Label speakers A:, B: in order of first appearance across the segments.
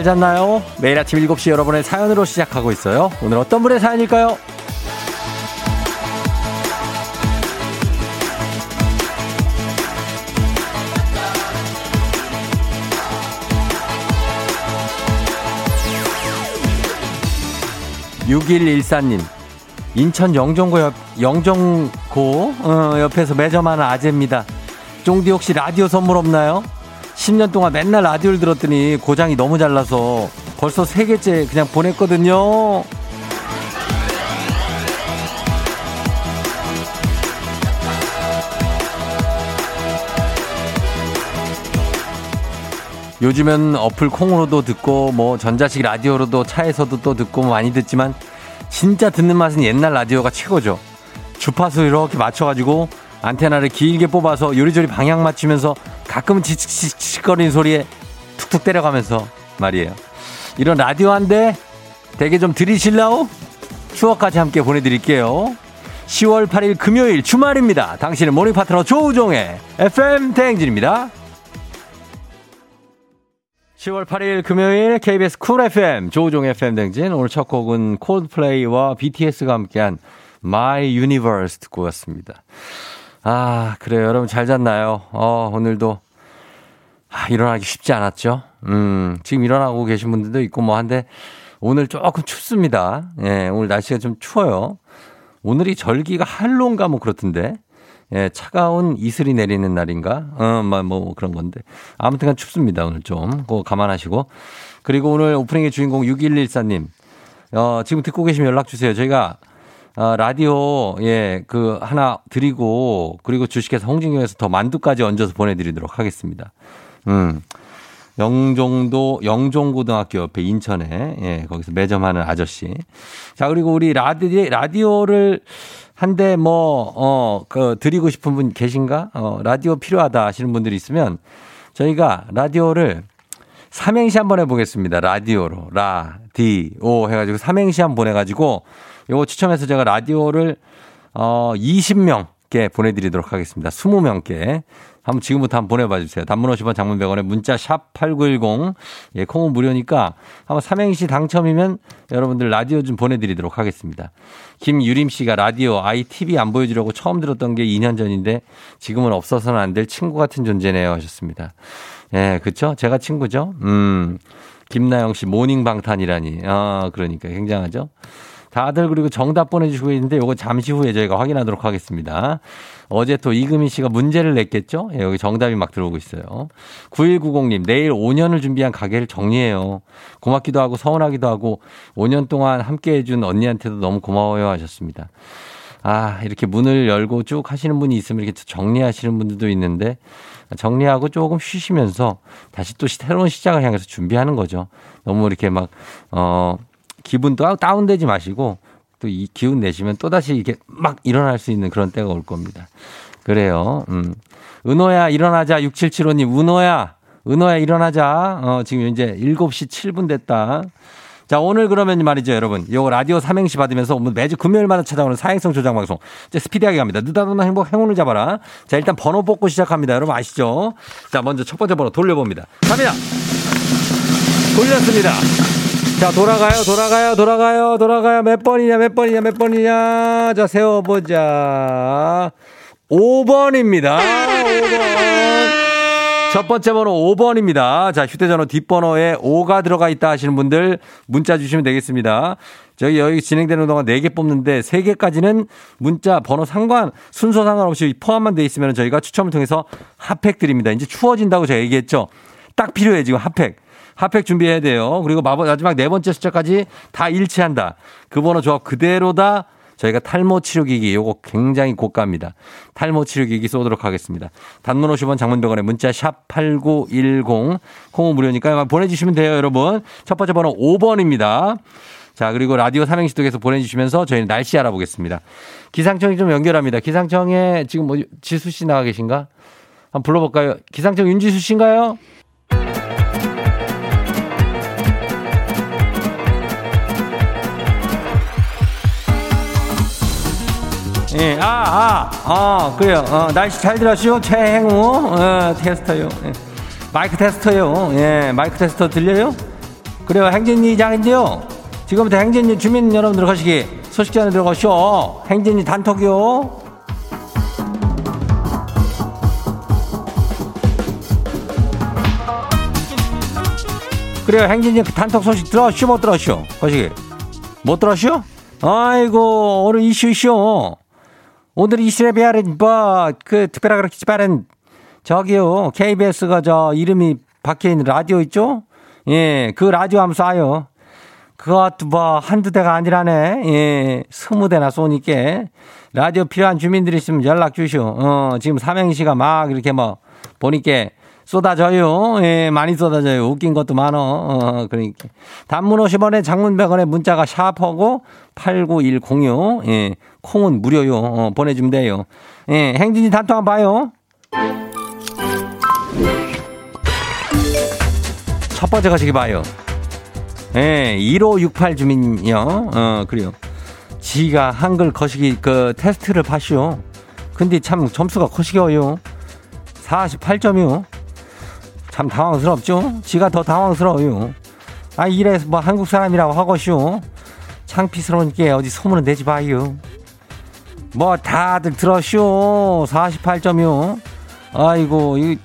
A: 잘 잤나요? 매일 아침 7시 여러분의 사연으로 시작하고 있어요. 오늘 어떤 분의 사연일까요? 6114님, 인천 영종고 옆, 영종고, 어, 옆에서 매점하는 아재입니다. 쫑디 혹시 라디오 선물 없나요? 10년 동안 맨날 라디오를 들었더니 고장이 너무 잘 나서 벌써 3개째 그냥 보냈거든요. 요즘은 어플 콩으로도 듣고 뭐 전자식 라디오로도 차에서도 또 듣고 많이 듣지만 진짜 듣는 맛은 옛날 라디오가 최고죠. 주파수 이렇게 맞춰가지고 안테나를 길게 뽑아서 요리조리 방향 맞추면서 가끔은 지직지직거리는 소리에 툭툭 때려가면서 말이에요. 이런 라디오 한대 되게 좀 들이실라우? 추억까지 함께 보내드릴게요. 10월 8일 금요일 주말입니다. 당신의 모닝 파트너 조우종의 FM 대행진입니다. 10월 8일 금요일 KBS 쿨 FM 조우종 FM 댕진 오늘 첫 곡은 콜드플레이와 BTS가 함께한 My Universe 듣고 왔습니다. 아 그래요 여러분 잘 잤나요? 어 오늘도 아, 일어나기 쉽지 않았죠. 음 지금 일어나고 계신 분들도 있고 뭐 한데 오늘 조금 춥습니다. 예 오늘 날씨가 좀 추워요. 오늘이 절기가 한론가 뭐 그렇던데 예, 차가운 이슬이 내리는 날인가? 어, 뭐, 뭐 그런 건데. 아무튼 춥습니다, 오늘 좀. 그거 감안하시고. 그리고 오늘 오프닝의 주인공 6114님. 어, 지금 듣고 계시면 연락 주세요. 저희가 어, 라디오, 예, 그, 하나 드리고, 그리고 주식회사 홍진경에서 더 만두까지 얹어서 보내드리도록 하겠습니다. 음. 영종도, 영종고등학교 옆에 인천에, 예, 거기서 매점하는 아저씨. 자, 그리고 우리 라디, 라디오를 한데 뭐, 어, 그, 드리고 싶은 분 계신가? 어, 라디오 필요하다 하시는 분들이 있으면 저희가 라디오를 삼행시 한번 해보겠습니다. 라디오로. 라, 디, 오 해가지고 삼행시 한번 보내가지고 요거 추첨해서 제가 라디오를 어, 20명께 보내드리도록 하겠습니다. 20명께. 한번 지금부터 한번 보내봐 주세요. 단문 50원 장문 100원에 문자 샵 8910. 예, 콩은 무료니까 한번 삼행시 당첨이면 여러분들 라디오 좀 보내드리도록 하겠습니다. 김유림 씨가 라디오 ITV 안 보여주려고 처음 들었던 게 2년 전인데 지금은 없어서는 안 될 친구 같은 존재네요 하셨습니다. 예, 그쵸? 제가 친구죠? 음. 김나영 씨 모닝 방탄이라니. 아, 그러니까 굉장하죠? 다들 그리고 정답 보내주시고 있는데 요거 잠시 후에 저희가 확인하도록 하겠습니다. 어제 또 이금희 씨가 문제를 냈겠죠? 예, 여기 정답이 막 들어오고 있어요. 9190님, 내일 5년을 준비한 가게를 정리해요. 고맙기도 하고 서운하기도 하고 5년 동안 함께 해준 언니한테도 너무 고마워요 하셨습니다. 아, 이렇게 문을 열고 쭉 하시는 분이 있으면 이렇게 정리하시는 분들도 있는데 정리하고 조금 쉬시면서 다시 또 새로운 시작을 향해서 준비하는 거죠. 너무 이렇게 막, 어, 기분도 다운되지 마시고 또 이 기운 내시면 또다시 이렇게 막 일어날 수 있는 그런 때가 올 겁니다. 그래요. 음. 은호야, 일어나자. 6775님, 은호야, 은호야, 일어나자. 어, 지금 이제 7시 7분 됐다. 자, 오늘 그러면 말이죠, 여러분. 요 라디오 삼행시 받으면서 매주 금요일마다 찾아오는 사행성 조장 방송. 이제 스피디하게 갑니다. 느닷없는 행복, 행운을 잡아라. 자, 일단 번호 뽑고 시작합니다. 여러분 아시죠? 자, 먼저 첫 번째 번호 돌려봅니다. 갑니다. 돌렸습니다. 자, 돌아가요, 돌아가요, 돌아가요, 돌아가요. 몇 번이냐, 몇 번이냐, 몇 번이냐. 자, 세워보자. 5번입니다. 5번. 첫 번째 번호 5번입니다. 자, 휴대전화 뒷번호에 5가 들어가 있다 하시는 분들 문자 주시면 되겠습니다. 저희 여기 진행되는 동안 4개 뽑는데 3개까지는 문자 번호 상관, 순서 상관없이 포함만 돼 있으면 저희가 추첨을 통해서 핫팩 드립니다. 이제 추워진다고 제가 얘기했죠. 딱 필요해, 지금 핫팩. 핫팩 준비해야 돼요. 그리고 마지막 네 번째 숫자까지 다 일치한다. 그 번호 조합 그대로다. 저희가 탈모 치료기기 요거 굉장히 고가입니다. 탈모 치료기기 쏘도록 하겠습니다. 단문 50원 장문병원에 문자 샵 8910 콩은 무료니까 보내주시면 돼요 여러분. 첫 번째 번호 5번입니다. 자, 그리고 라디오 삼행시 쪽에서 보내주시면서 저희는 날씨 알아보겠습니다. 기상청이 좀 연결합니다. 기상청에 지금 뭐 지수 씨 나와 계신가? 한번 불러볼까요? 기상청 윤지수 씨인가요? 예, 아, 아, 아, 그래요. 어, 날씨 잘 들었죠? 최행우, 어, 테스터요. 예. 마이크 테스터요. 예, 마이크 테스터 들려요? 그래요. 행진이 장인데요. 지금부터 행진이 주민 여러분들 거시기 소식 전해 들어가시오. 행진이 단톡이요. 그래요. 행진이 단톡 소식 들었쇼? 못 들었쇼? 거시기. 못 들었쇼? 아이고, 오늘 이슈 이슈. 오늘 이슈에 비하는 뭐, 그, 특별하게 그렇게 빠른, 저기요, KBS가 저 이름이 박혀 있는 라디오 있죠? 예, 그 라디오 하면 쏴요. 그것도 뭐 한두 대가 아니라네. 예, 스무 대나 쏘니까. 라디오 필요한 주민들 있으면 연락 주시오. 어, 지금 삼행시가 막 이렇게 뭐, 보니까 쏟아져요. 예, 많이 쏟아져요. 웃긴 것도 많어. 어, 그러니까. 단문 50원에 장문 100원에 문자가 샤프하고 89106. 예, 콩은 무료요. 어, 보내주면 돼요. 예, 행진이 단톡 한번 봐요. 첫 번째 가시기 봐요. 예, 1568 주민이요. 어, 그래요. 지가 한글 거시기 그 테스트를 봤쇼. 근데 참 점수가 거시겨요. 48점이요. 참 당황스럽죠? 지가 더 당황스러워요. 아, 이래서 뭐 한국 사람이라고 하고쇼. 창피스러우니까 어디 소문은 내지 봐요. 뭐 다들 들었쇼. 48점이요. 아이고, 이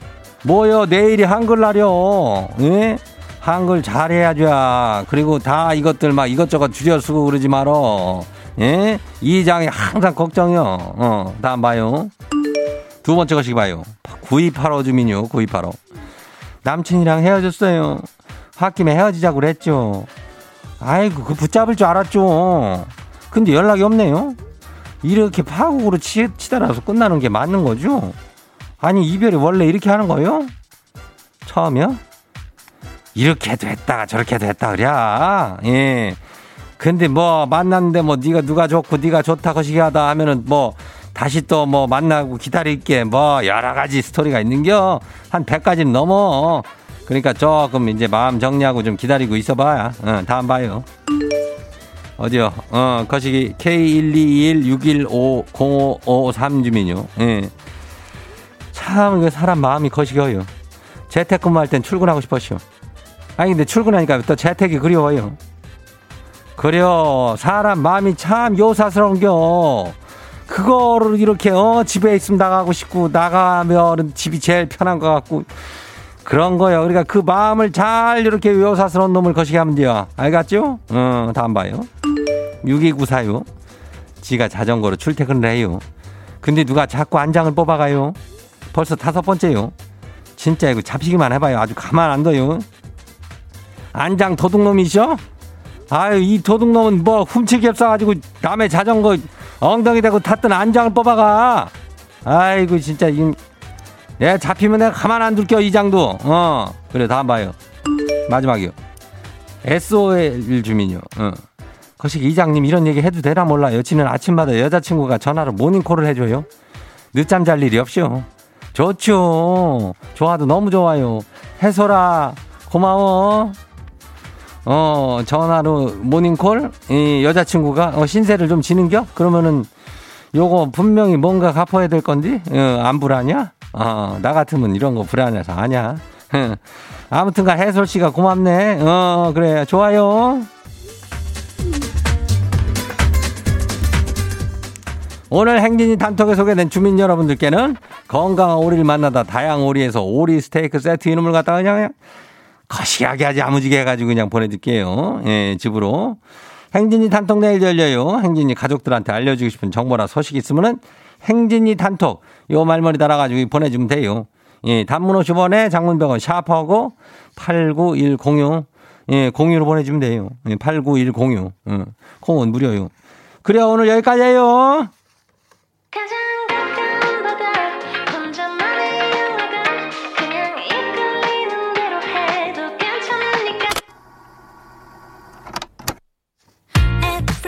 A: 뭐요? 내일이 한글날이요. 예? 한글 잘해야죠. 그리고 다 이것들 막 이것저것 줄여 쓰고 그러지 말어. 예? 이 장이 항상 걱정이요. 어, 다음 봐요. 두 번째 것이 봐요. 9285 주민요, 9285. 남친이랑 헤어졌어요. 홧김에 헤어지자고 그랬죠. 아이고, 그 붙잡을 줄 알았죠. 근데 연락이 없네요. 이렇게 파국으로 치, 치달아서 끝나는 게 맞는 거죠? 아니, 이별이 원래 이렇게 하는 거요? 처음이요? 이렇게도 했다가 저렇게도 했다 그랴. 예. 근데 뭐 만났는데 뭐 네가 누가 좋고 네가 좋다 거시기하다 하면은 뭐 다시 또 뭐 만나고 기다릴게 뭐 여러 가지 스토리가 있는겨 한 100가지는 넘어. 그러니까 조금 이제 마음 정리하고 좀 기다리고 있어봐야. 어, 다음 봐요. 어디요? 어, 거시기 K121615053 주민요. 예. 참, 그 사람 마음이 거시겨요. 재택근무 할 땐 출근하고 싶었쇼. 아니 근데 출근하니까 또 재택이 그리워요. 그려 사람 마음이 참 요사스러운겨. 그거를 이렇게 어 집에 있으면 나가고 싶고 나가면 집이 제일 편한 것 같고 그런 거요. 그러니까 그 마음을 잘 이렇게 요사스러운 놈을 거시게 하면 돼요. 알겠죠? 어 다음 봐요. 6294요. 지가 자전거로 출퇴근을 해요. 근데 누가 자꾸 안장을 뽑아가요. 벌써 다섯 번째요. 진짜 이거 잡히기만 해봐요. 아주 가만 안 둬요. 안장 도둑놈이셔? 아유, 이 도둑놈은 뭐 훔치기 없어가지고 남의 자전거 엉덩이 대고 탔던 안장을 뽑아가. 아이고, 진짜, 이, 내가 잡히면 내가 가만 안 둘게요, 이장도. 어, 그래, 다음 봐요. 마지막이요. SOL 주민요. 어. 거시 이장님 이런 얘기 해도 되나 몰라. 여친은 아침마다 여자친구가 전화로 모닝콜을 해줘요. 늦잠 잘 일이 없죠. 좋죠. 좋아도 너무 좋아요. 해소라, 고마워. 어, 전화로 모닝콜, 이 여자친구가 어, 신세를 좀 지는겨? 그러면은 요거 분명히 뭔가 갚아야 될 건데, 어, 안 불하냐? 어, 나 같으면 이런 거 불안해서 아냐. 아무튼간 해솔 씨가 고맙네. 어, 그래. 좋아요. 오늘 행진이 단톡에 소개된 주민 여러분들께는 건강한 오리를 만나다 다양 오리에서 오리 스테이크 세트 이름을 갖다가 그냥 거시하게 하지 아무지게 해가지고 그냥 보내줄게요. 예, 집으로. 행진이 단톡 내일 열려요. 행진이 가족들한테 알려주고 싶은 정보나 소식 있으면은 행진이 단톡 요 말머리 달아가지고 보내주면 돼요. 예, 단문 50원에 장문 100원 샤프하고 89106 예, 공유로 보내주면 돼요. 예, 89106 예, 콩은 무료요. 그래 오늘 여기까지예요.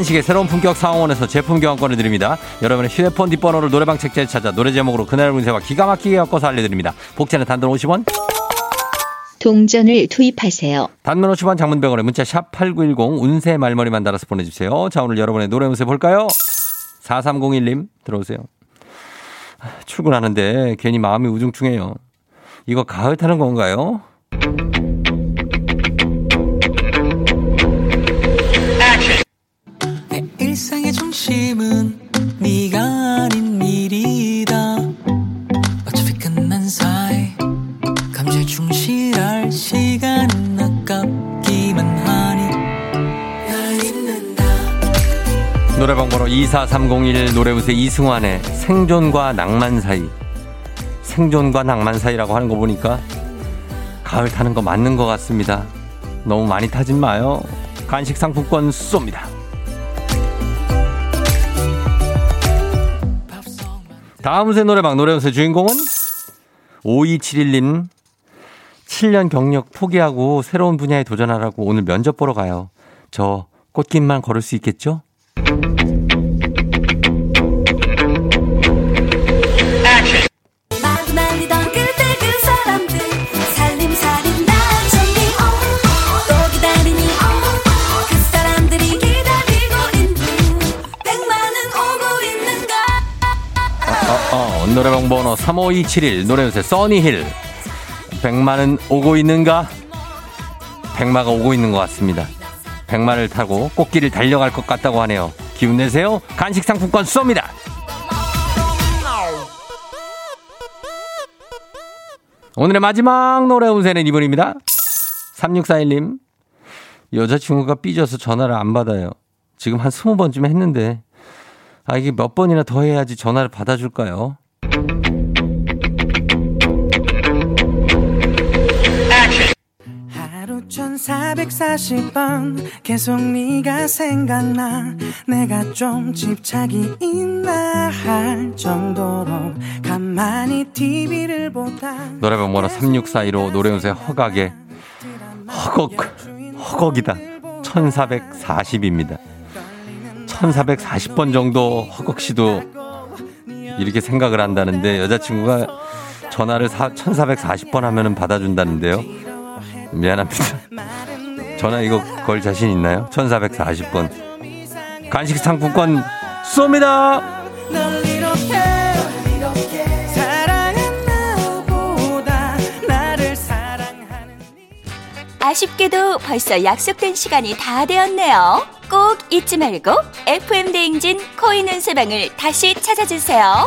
A: 간식의 새로운 품격 상황원에서 제품 교환권을 드립니다. 여러분의 휴대폰 뒷번호를 노래방 책자에 찾아 노래 제목으로 그날 운세와 기가 막히게 엮어서 알려드립니다. 복제는 단돈 50원,
B: 동전을 투입하세요.
A: 단문 50원 장문병원에 문자 샵 8910 운세 말머리만 달아서 보내주세요. 자, 오늘 여러분의 노래 운세 볼까요? 4301님 들어오세요. 출근하는데 괜히 마음이 우중충해요. 이거 가을 타는 건가요?
C: 중심은 네가 아닌 일이다 어차피 끝난 사이 감정에 충실할 시간은 아깝기만 하니 날 잊는다
A: 노래방 번호 24301 노래운세 이승환의 생존과 낭만 사이. 생존과 낭만 사이라고 하는 거 보니까 가을 타는 거 맞는 것 같습니다. 너무 많이 타진 마요. 간식 상품권 쏩니다. 다음 새 노래방 노래운세 주인공은 5271님 7년 경력 포기하고 새로운 분야에 도전하라고 오늘 면접 보러 가요. 저 꽃길만 걸을 수 있겠죠? 노래방 번호 35271 노래요새 써니힐 백마는 오고 있는가? 백마가 오고 있는 것 같습니다. 백마를 타고 꽃길을 달려갈 것 같다고 하네요. 기운 내세요. 간식 상품권 쏩니다. 오늘의 마지막 노래 운세는 이분입니다. 3641님. 여자친구가 삐져서 전화를 안 받아요. 지금 한 20번쯤 했는데 아, 이게 몇 번이나 더 해야지 전화를 받아줄까요?
C: 1440번 계속 네가 생각나 내가 좀 집착이 있나 할 정도로 가만히 TV를 보다
A: 노래방 번호 36415 노래운세 허각의 허걱, 허걱이다. 1440입니다. 1440번 정도 허걱 씨도 이렇게 생각을 한다는데 여자친구가 전화를 1440번 하면은 받아준다는데요. 미안합니다. 전화 이거 걸 자신 있나요? 1440번. 간식 상품권 쏩니다!
D: 아쉽게도 벌써 약속된 시간이 다 되었네요. 꼭 잊지 말고 FM 대행진 코인 은세방을 다시 찾아주세요.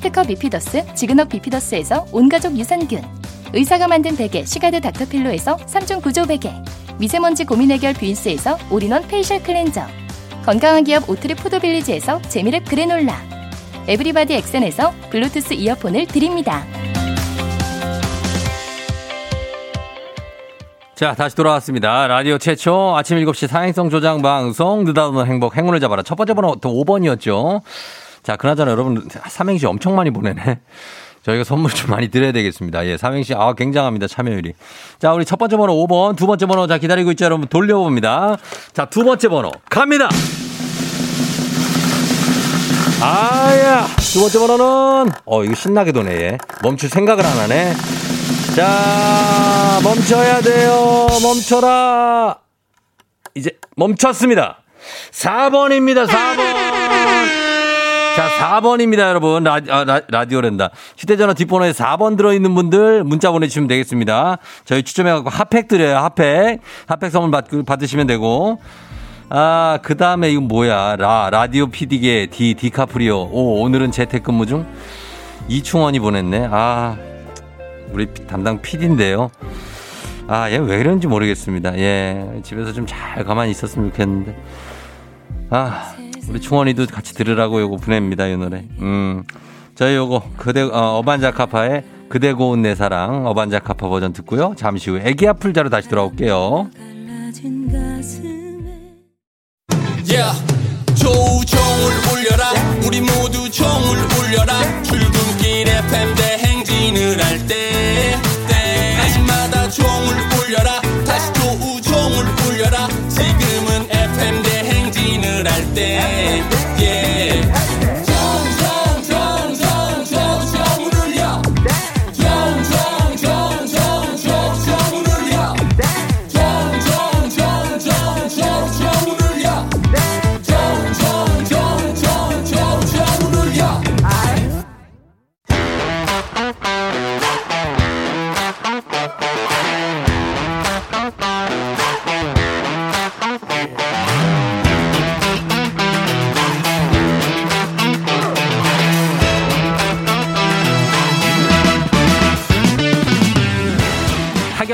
E: 특허 비피더스, 지그넉 비피더스에서 온가족 유산균, 의사가 만든 베개 시가드 닥터필로에서 3중 구조 베개, 미세먼지 고민 해결 뷰인스에서 all-in-one facial cleanser, 건강한 기업 오트리 포도빌리지에서 재미랩 그래놀라, 에브리바디 엑센에서 블루투스 이어폰을 드립니다.
A: 자, 다시 돌아왔습니다. 라디오 최초 아침 7시 사행성 조장 방송 느닷없는 행복 행운을 잡아라. 첫 번째 번호 또 5번이었죠. 자, 그나저나 여러분 삼행시 엄청 많이 보내네. 저희가 선물 좀 많이 드려야 되겠습니다. 예, 삼행시 아 굉장합니다. 참여율이. 자, 우리 첫 번째 번호 5번, 두 번째 번호 자 기다리고 있죠, 여러분. 돌려봅니다. 자, 두 번째 번호 갑니다. 아야, 두 번째 번호는 어 이거 신나게 도네. 얘. 멈출 생각을 안 하네. 자, 멈춰야 돼요. 멈춰라. 이제 멈췄습니다. 4번입니다. 4번. 자, 4번입니다, 여러분. 라, 아, 라, 라디오랜다. 휴대전화 뒷번호에 4번 들어있는 분들 문자 보내주시면 되겠습니다. 저희 추첨해갖고 핫팩 드려요, 핫팩. 핫팩 선물 받, 받으시면 되고. 아, 그 다음에 이건 뭐야. 라, 라디오 PD계 디, 디카프리오. 오, 오늘은 재택근무 중? 이충원이 보냈네. 아, 우리 담당 PD인데요. 아, 얘 왜 이런지 모르겠습니다. 예. 집에서 좀 잘 가만히 있었으면 좋겠는데. 아, 우리 충원이도 같이 들으라고 요거 보냅니다, 이 노래. 음. 저희 요거, 그대, 어, 어반자카파의 그대 고운 내 사랑, 어반자카파 버전 듣고요. 잠시 후 애기 아플 자로 다시 돌아올게요.
F: 조우종을 울려라 우리 모두 종을 울려라 출근길 FM 대행진을 할 때 때마다 종을 대행진을 할때 yeah.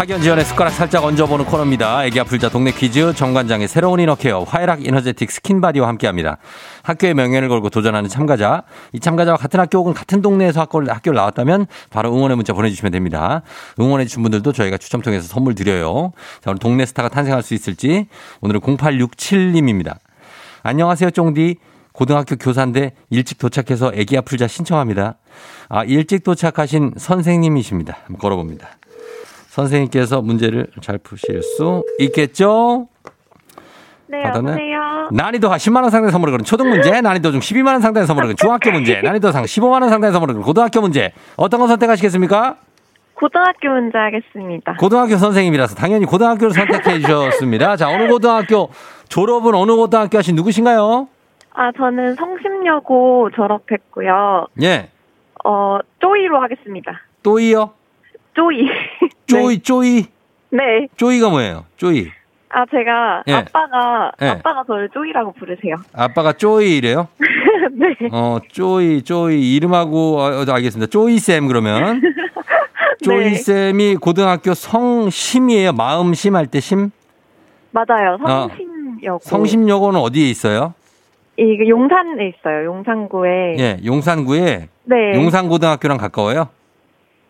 A: 학연 지연의 숟가락 살짝 얹어보는 코너입니다. 애기야 풀자 동네 퀴즈 정관장의 새로운 inner care 화해락 이너제틱 스킨바디와 함께합니다. 학교의 명예를 걸고 도전하는 참가자, 이 참가자와 같은 학교 혹은 같은 동네에서 학교를, 학교를 나왔다면 바로 응원의 문자 보내주시면 됩니다. 응원해주신 분들도 저희가 추첨 통해서 선물 드려요. 자, 오늘 동네 스타가 탄생할 수 있을지 오늘은 0867님입니다. 안녕하세요, 쫑디. 고등학교 교사인데 일찍 도착해서 애기 아플 자 신청합니다. 아, 일찍 도착하신 선생님이십니다. 한번 걸어봅니다. 선생님께서 문제를 잘 푸실 수 있겠죠?
G: 네,
A: 받았네?
G: 여보세요.
A: 난이도 10만 원 상당의 선물을 거는 초등 문제, 난이도 중 12만 원 상당의 선물을 거는 중학교 문제, 난이도 상 15만 원 상당의 선물을 거는 고등학교 문제. 어떤 거 선택하시겠습니까?
G: 고등학교 문제 하겠습니다.
A: 고등학교 선생님이라서 당연히 고등학교를 선택해 주셨습니다. 자, 어느 고등학교, 졸업은 어느 고등학교 하신 누구신가요?
G: 아, 저는 성심여고 졸업했고요.
A: 예.
G: 어, 쪼이로 하겠습니다.
A: 또이요?
G: 쪼이.
A: 쪼이, 쪼이.
G: 네.
A: 쪼이가 뭐예요? 쪼이.
G: 아, 제가
A: 예.
G: 아빠가
A: 예.
G: 아빠가 저를 쪼이라고 부르세요.
A: 아빠가 쪼이래요?
G: 네.
A: 어, 쪼이, 쪼이. 이름하고, 어, 어, 알겠습니다. 쪼이쌤, 그러면. 쪼이쌤이 고등학교 성심이에요. 마음 심 할 때 심?
G: 맞아요.
A: 어.
G: 성심여고.
A: 성심여고는 어디에 있어요?
G: 이게 용산에 있어요. 용산구에.
A: 예, 용산구에
G: 네.
A: 용산고등학교랑 가까워요?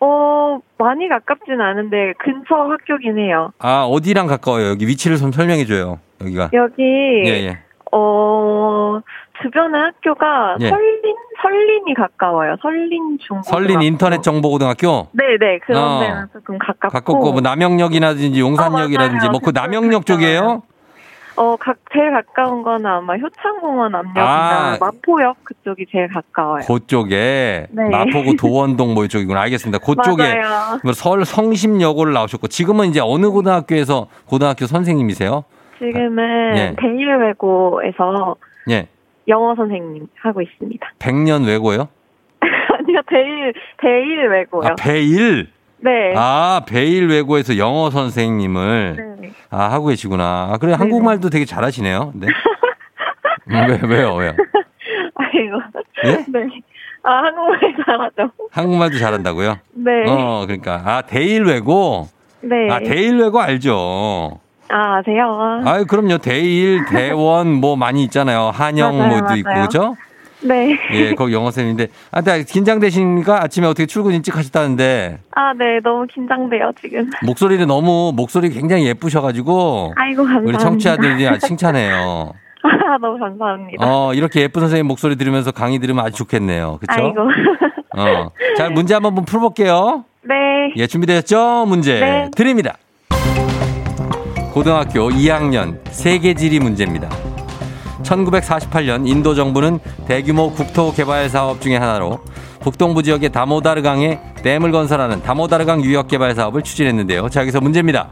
G: 어, 많이 가깝진 않은데 근처 학교긴 해요.
A: 아, 어디랑 가까워요? 여기 위치를 좀 설명해 줘요. 여기가.
G: 여기
A: 예, 예.
G: 어, 주변에 학교가
A: 예.
G: 설린 설린이 가까워요. 설린 중
A: 설린 인터넷 정보고등학교?
G: 네 네 그런
A: 어.
G: 데랑 조금 가깝고
A: 가깝고 뭐 남영역이라든지 용산역이라든지
G: 어, 맞아요.
A: 뭐그 남영역 쪽이에요?
G: 어, 각 제일 가까운 건 아마 효창공원 앞역이나
A: 아.
G: 마포역 그쪽이 제일 가까워요.
A: 그쪽에
G: 네.
A: 마포구 도원동 뭐 이쪽이구나. 알겠습니다. 그쪽에
G: 맞아요.
A: 뭐설 성심여고를 나오셨고 지금은 이제 어느 고등학교에서 고등학교 선생님이세요?
G: 지금은
A: 예.
G: 대일외고에서
A: 예.
G: 영어 선생님 하고 있습니다.
A: 백년 외고요?
G: 아니요, 대일 대일 외고요.
A: 아, 배일.
G: 네.
A: 아, 배일 외고에서 영어 선생님을
G: 네.
A: 아, 하고 계시구나. 아, 그래 한국말도 되게 잘하시네요. 네. 음, 왜 왜요? 왜요?
G: 아이고.
A: 예?
G: 네. 아, 한국말 잘하죠.
A: 한국말도 잘한다고요?
G: 네.
A: 어, 그러니까. 아, 대일외고?
G: 네.
A: 아, 대일외고 알죠?
G: 아, 아세요?
A: 아유, 그럼요. 대일, 대원 뭐 많이 있잖아요. 한영
G: 맞아요,
A: 뭐도 있고,
G: 맞아요.
A: 그죠?
G: 네.
A: 예, 거기 영어쌤인데. 아, 근데 긴장되십니까? 아침에 어떻게 출근 일찍 하셨다는데.
G: 아, 네. 너무 긴장돼요, 지금.
A: 목소리를 너무, 목소리 굉장히 예쁘셔가지고.
G: 아이고, 감사합니다.
A: 우리 청취자들이 칭찬해요.
G: 아, 너무 감사합니다.
A: 어, 이렇게 예쁜 선생님 목소리 들으면서 강의 들으면 아주 좋겠네요. 그쵸?
G: 아이고.
A: 어. 자, 문제 한번 풀어볼게요.
G: 네.
A: 예, 준비되셨죠? 문제
G: 네.
A: 드립니다. 고등학교 2학년 세계지리 문제입니다. 1948년 인도 정부는 대규모 국토 개발 사업 중의 하나로 북동부 지역의 다모다르강에 댐을 건설하는 다모다르강 유역 개발 사업을 추진했는데요. 자, 여기서 문제입니다.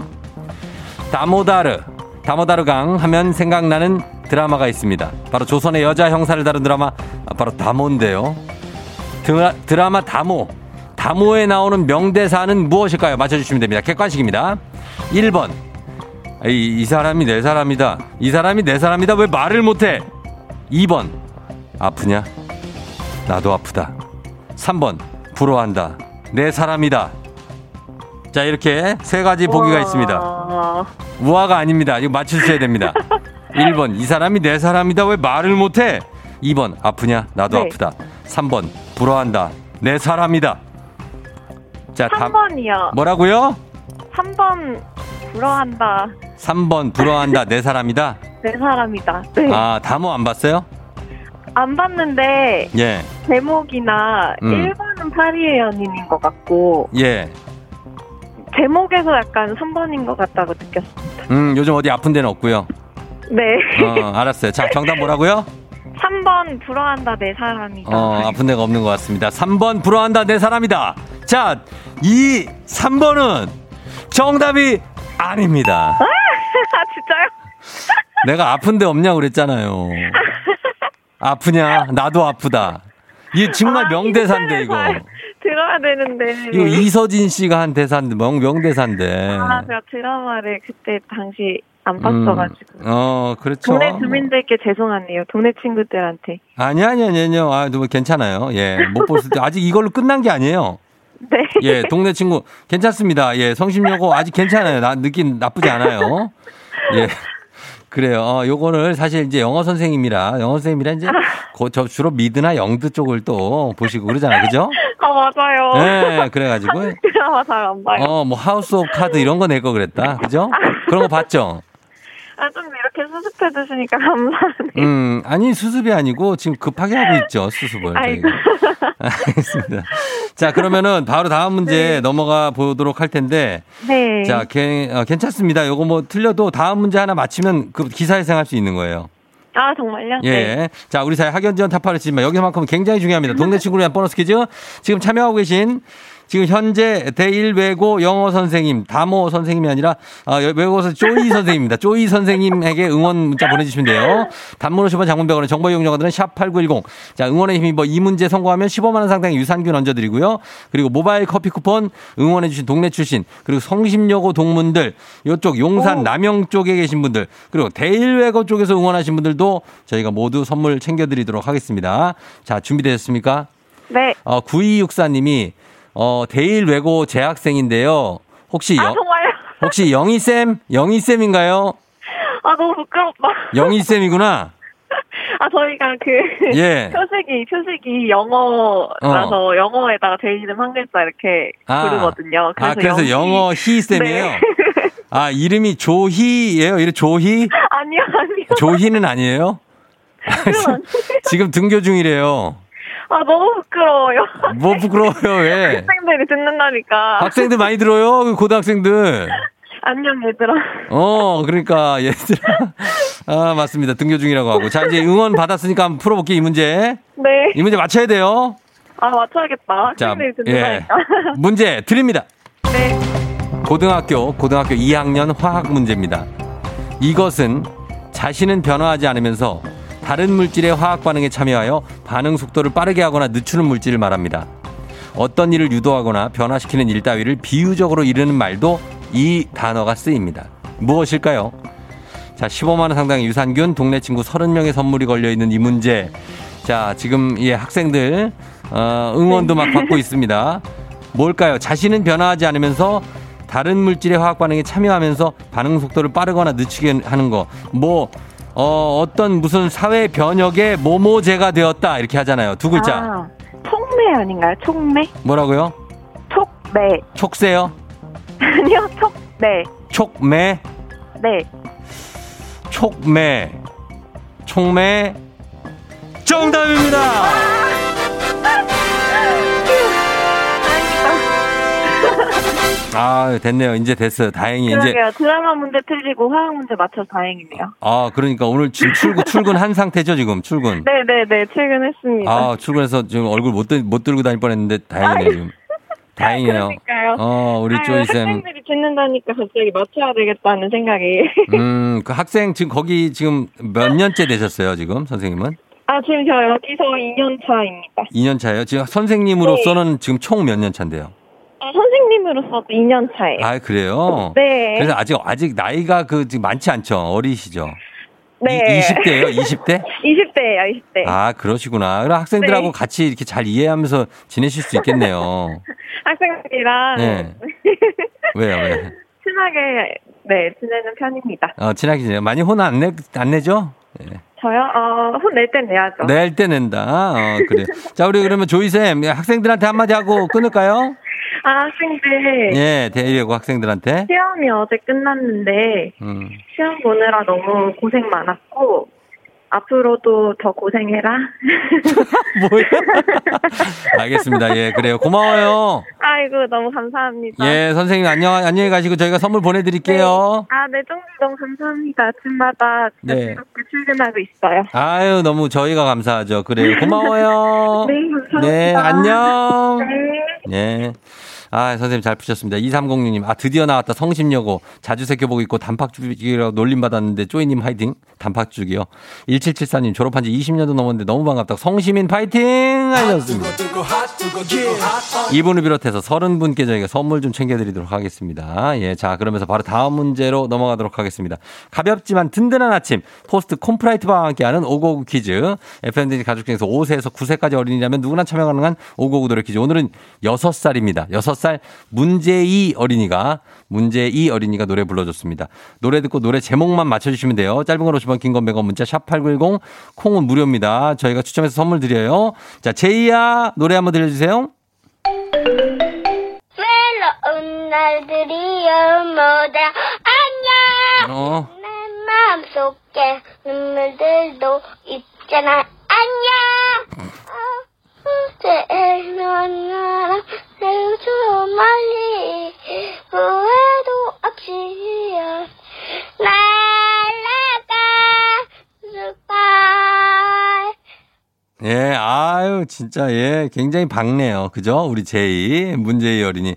A: 다모다르, 다모다르강 하면 생각나는 드라마가 있습니다. 바로 조선의 여자 형사를 다룬 드라마, 아, 바로 다모인데요. 드라, 드라마 다모. 다모에 나오는 명대사는 무엇일까요? 맞춰주시면 됩니다. 객관식입니다. 1번. 이, 이 사람이 내 사람이다. 이 사람이 내 사람이다. 왜 말을 못해? 2번. 아프냐? 나도 아프다. 3번. 부러워한다. 내 사람이다. 자, 이렇게 세 가지 보기가 있습니다.
G: 와.
A: 우화가 아닙니다. 이거 맞추셔야 됩니다. 1번. 이 사람이 내 사람이다. 왜 말을 못해? 2번. 아프냐? 나도
G: 네.
A: 아프다. 3번. 부러워한다. 내 사람이다. 자, 다음.
G: 3번이요.
A: 뭐라고요?
G: 3번 불어한다.
A: 3번. 부러워한다. 내 사람이다.
G: 내 사람이다. 네.
A: 아, 다모 안 봤어요?
G: 안 봤는데
A: 예.
G: 제목이나
A: 음.
G: 1번은 파리의 연인인 것 같고
A: 예.
G: 제목에서 약간 3번인 것 같다고 느꼈어요.
A: 음, 요즘 어디 아픈 데는 없고요.
G: 네.
A: 어, 알았어요. 자, 정답 뭐라고요?
G: 3번 불어한다 내 사람이다.
A: 어, 아픈 데가 없는 것 같습니다. 3번 부러워한다 내 사람이다. 자, 이 3번은 정답이 아닙니다.
G: 아 진짜요?
A: 내가 아픈 데 없냐고 그랬잖아요. 아프냐? 나도 아프다. 이게 정말
G: 아,
A: 명대사인데 이거.
G: 잘 들어야 되는데.
A: 이거 이서진 씨가 한 대사인데 명 명대사인데.
G: 아 제가 드라마를 그때 당시 안 봤어가지고.
A: 음, 어, 그렇죠.
G: 동네 주민들께 죄송하네요. 동네 친구들한테.
A: 아니 아니 아니 아니요. 아, 뭐 괜찮아요. 예. 못볼 수도 아직 이걸로 끝난 게 아니에요.
G: 네.
A: 예, 동네 친구 괜찮습니다. 예, 성심여고 아직 괜찮아요. 나 느낌 나쁘지 않아요. 예. 그래요. 어, 요거를 사실 이제 영어 선생님이라 영어 선생님이라 이제 고- 저 주로 미드나 영드 쪽을 또 보시고 그러잖아요. 그죠?
G: 아 맞아요.
A: 예, 그래 가지고
G: 드라마 잘안 봐요.
A: 어, 뭐 House of Cards 이런 거 낼 거 그랬다. 그죠? 그런 거 봤죠?
G: 아 좀 이렇게 수습해 주시니까 감사하네요.
A: 음, 아니 수습이 아니고 지금 급하게 하고 있죠. 수습을. 저희가. 알겠습니다. 자, 그러면은 바로 다음 문제 넘어가 보도록 할 텐데
G: 네.
A: 자, 괜- 어, 괜찮습니다. 요거 뭐 틀려도 다음 문제 하나 맞히면 그 기사에 생할 수 있는 거예요.
G: 아 정말요?
A: 예.
G: 네.
A: 자, 우리 사회 학연 지원 타파를 치지만 여기만큼은 굉장히 중요합니다. 동네 친구를 위한 보너스 퀴즈. 지금 참여하고 계신 지금 현재 대일 외고 영어 선생님, 다모 선생님이 아니라 아, 외국어서 쪼이 선생님입니다. 쪼이 선생님에게 응원 문자 보내주시면 돼요. 단문 50원 장문병원의 정보 이용료들은 샵8910. 자, 응원의 힘이 뭐 이 문제 성공하면 15만 원 상당의 유산균 얹어드리고요. 그리고 모바일 커피 쿠폰 응원해주신 동네 출신 그리고 성심여고 동문들 이쪽 용산 남영 쪽에 계신 분들 그리고 대일외고 쪽에서 응원하신 분들도 저희가 모두 선물 챙겨드리도록 하겠습니다. 자, 준비되셨습니까?
G: 네.
A: 어, 9264님이 어, 대일 외고 재학생인데요. 혹시
G: 아
A: 영,
G: 정말요?
A: 혹시 영희 쌤? 영희 쌤인가요?
G: 아 너무 부끄럽다.
A: 영희 쌤이구나.
G: 아 저희가 그
A: 예.
G: 표식이 표식이 영어라서 영어에다가 제 이름 한 글자 이렇게
A: 아.
G: 부르거든요.
A: 아, 그래서
G: 영희-
A: 영어 희 쌤이에요?
G: 네.
A: 아, 이름이 조희예요? 이름 조희?
G: 아니요 아니요.
A: 조희는 아니에요? 지금 등교 중이래요.
G: 아 너무 부끄러워요.
A: 뭐 부끄러워요, 왜?
G: 학생들이 듣는다니까.
A: 학생들 많이 들어요, 그 고등학생들.
G: 안녕 얘들아.
A: 어, 그러니까, 얘들아. 아, 맞습니다. 등교 중이라고 하고. 자, 이제 응원 받았으니까 한번 풀어볼게요, 이 문제.
G: 네.
A: 이 문제 맞춰야 돼요.
G: 아 맞춰야겠다.
A: 자, 예. 문제 드립니다.
G: 네.
A: 고등학교, 고등학교 2학년 화학 문제입니다. 이것은 자신은 변화하지 않으면서 다른 물질의 화학 반응에 참여하여 반응 속도를 빠르게 하거나 늦추는 물질을 말합니다. 어떤 일을 유도하거나 변화시키는 일 따위를 비유적으로 이르는 말도 이 단어가 쓰입니다. 무엇일까요? 자, 15만원 상당의 유산균, 동네 친구 30명의 선물이 걸려있는 이 문제. 자, 지금, 예, 학생들, 어, 응원도 막 받고 있습니다. 뭘까요? 자신은 변화하지 않으면서 다른 물질의 화학 반응에 참여하면서 반응 속도를 빠르거나 늦추게 하는 거. 뭐 어, 어떤 무슨 사회 변혁의 모모제가 되었다 이렇게 하잖아요. 두 글자.
G: 아, 촉매 아닌가요? 촉매?
A: 뭐라고요?
G: 촉매.
A: 촉새요?
G: 아니요, 촉매.
A: 촉매?
G: 네.
A: 촉매. 촉매. 정답입니다. 아, 됐네요. 이제 됐어요. 다행히 이제
G: 그러게요. 드라마 문제 틀리고 화학 문제 맞춰서 다행이네요.
A: 아, 그러니까 오늘 지금 출근 출근한 상태죠, 지금. 출근.
G: 네네네, 출근했습니다.
A: 아, 출근해서 지금 얼굴 못, 들, 못 들고 다닐 뻔했는데 다행이네요, 지금. 다행이에요.
G: 그러니까요.
A: 어, 우리 쪼이 쌤.
G: 학생들이 듣는다니까 갑자기 맞춰야 되겠다는 생각이.
A: 음, 그 학생 지금 거기 지금 몇 년째 되셨어요, 지금 선생님은?
G: 아, 지금 저 여기서 2년 차입니다.
A: 2년 차예요. 지금 선생님으로서는 지금 총 몇 년 차인데요?
G: 아, 선생님으로서도 2년 차예요.
A: 아, 그래요?
G: 네.
A: 그래서 아직 아직 나이가 그 지금 많지 않죠. 어리시죠.
G: 네.
A: 20대예요? 20대?
G: 20대예요, 20대.
A: 아, 그러시구나. 그럼 학생들하고
G: 네.
A: 같이 이렇게 잘 이해하면서 지내실 수 있겠네요.
G: 학생들이랑
A: 네. 왜요, 왜?
G: 친하게 네 지내는 편입니다.
A: 어, 친하게 지내요. 많이 혼 안 내, 안 내죠? 예.
G: 저요? 어, 혼낼땐 내야죠.
A: 낼 때 낸다. 어, 그래. 자, 우리 그러면 조이쌤, 학생들한테 한마디 하고 끊을까요?
G: 아, 학생들
A: 예, 대외고 학생들한테.
G: 시험이 어제 끝났는데
A: 음.
G: 시험 보느라 너무 고생 많았고 앞으로도 더 고생해라.
A: 뭐야? 알겠습니다. 예, 그래요. 고마워요.
G: 아이고 너무 감사합니다.
A: 예, 선생님 안녕, 안녕히 가시고 저희가 선물 보내드릴게요.
G: 아, 네, 쫑디 너무 감사합니다. 아침마다
A: 네.
G: 즐겁게 출근하고 있어요.
A: 아유, 너무 저희가 감사하죠. 그래요. 고마워요.
G: 네, 감사합니다.
A: 네, 안녕.
G: 네.
A: 예. 아, 선생님 잘 푸셨습니다. 2306님, 아, 드디어 나왔다. 성심여고. 자주색 교복이었고 단팥죽이라고 놀림받았는데, 쪼이님 화이팅. 단팥죽이요. 1774님, 졸업한 지 20년도 넘었는데 너무 반갑다. 성심인 파이팅! 하셨습니다. 이분을 비롯해서 30분께 저희가 선물 좀 챙겨드리도록 하겠습니다. 예, 자, 그러면서 바로 다음 문제로 넘어가도록 하겠습니다. 가볍지만 든든한 아침, 포스트 콘푸라이트와 함께하는 오고구 퀴즈. FMD 가족 중에서 5세에서 9세까지 어린이라면 누구나 참여 가능한 오고구 노래 퀴즈. 오늘은 6살입니다. 6살 문재희 어린이가, 문재희 어린이가 노래 불러줬습니다. 노래 듣고 노래 제목만 맞춰주시면 돼요. 짧은 걸 50원, 긴 건 100원, 문자 샵 8910, 콩은 무료입니다. 저희가 추첨해서 선물 드려요. 자, 제이야, 노래 한번 들려주세요.
H: 외로운 날들이여 모두 안녕
A: 어.
H: 내 마음속에 눈물들도 있잖아 안녕 어 goodbye
A: 예, 아유, 진짜, 예, 굉장히 밝네요. 그죠? 우리 제이, 문제희 어린이.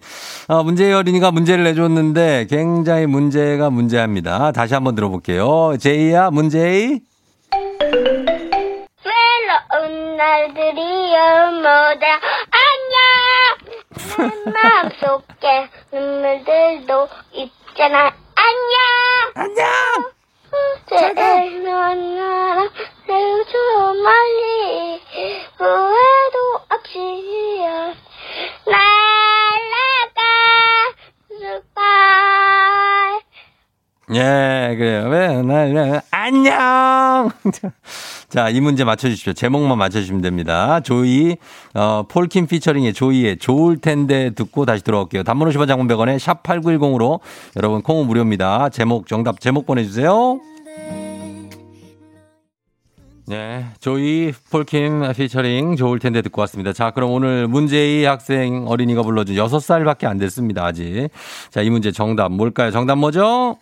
A: 아, 문제희 어린이가 문제를 내줬는데 굉장히 문제가 문제합니다. 다시 한번 들어볼게요. 제이야, 문제희.
H: 모두 안녕! 내 마음속에 눈물들도 있잖아. 안녕!
A: 안녕!
H: 어제는 나랑 내저 멀리 후회도 없이 날아가 goodbye
A: 예, 그래요. 왜, 나, 나, 안녕! 자, 이 문제 맞춰주십시오. 제목만 맞춰주시면 됩니다. 조이, 어, 폴킴 피처링의 조이의 좋을 텐데 듣고 다시 들어올게요. 단문 50원 장문 100원에 샵8910으로 여러분 콩은 무료입니다. 제목, 정답, 제목 보내주세요. 네, 조이 폴킴 피처링 좋을 텐데 듣고 왔습니다. 자, 그럼 오늘 문제의 학생 어린이가 불러준 6살밖에 안 됐습니다, 아직. 자, 이 문제 정답 뭘까요? 정답 뭐죠?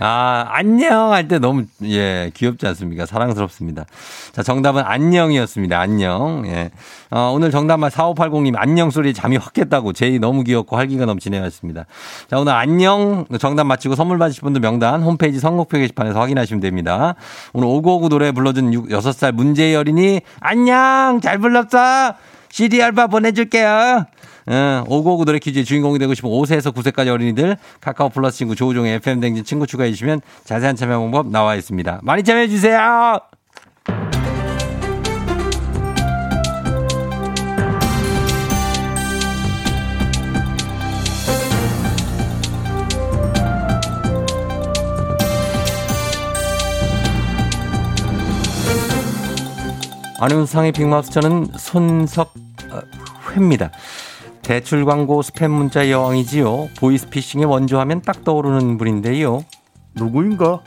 A: 아, 안녕 할 때 너무, 예, 귀엽지 않습니까? 사랑스럽습니다. 자, 정답은 안녕이었습니다. 안녕. 예. 어, 오늘 정답만 4580님 안녕 소리에 잠이 확 깼다고 제이 너무 귀엽고 활기가 넘치네요. 했습니다. 자, 오늘 안녕 정답 맞히고 선물 받으실 분들 명단 홈페이지 선곡표 게시판에서 확인하시면 됩니다. 오늘 오구오구 노래 불러준 6살 문재희 어린이 안녕! 잘 불렀어! CD 알바 보내줄게요. 어, 오고오구 노래 퀴즈의 주인공이 되고 싶은 5세에서 9세까지 어린이들 카카오 플러스 친구 조우종의 FM 댕진 친구 추가해 주시면 자세한 참여 방법 나와 있습니다. 많이 참여해 주세요. 안윤상의 빅마우스 저는 손석 회입니다. 대출 광고 스팸 문자 여왕이지요. 보이스피싱의 원조하면 딱 떠오르는 분인데요.
I: 누구인가?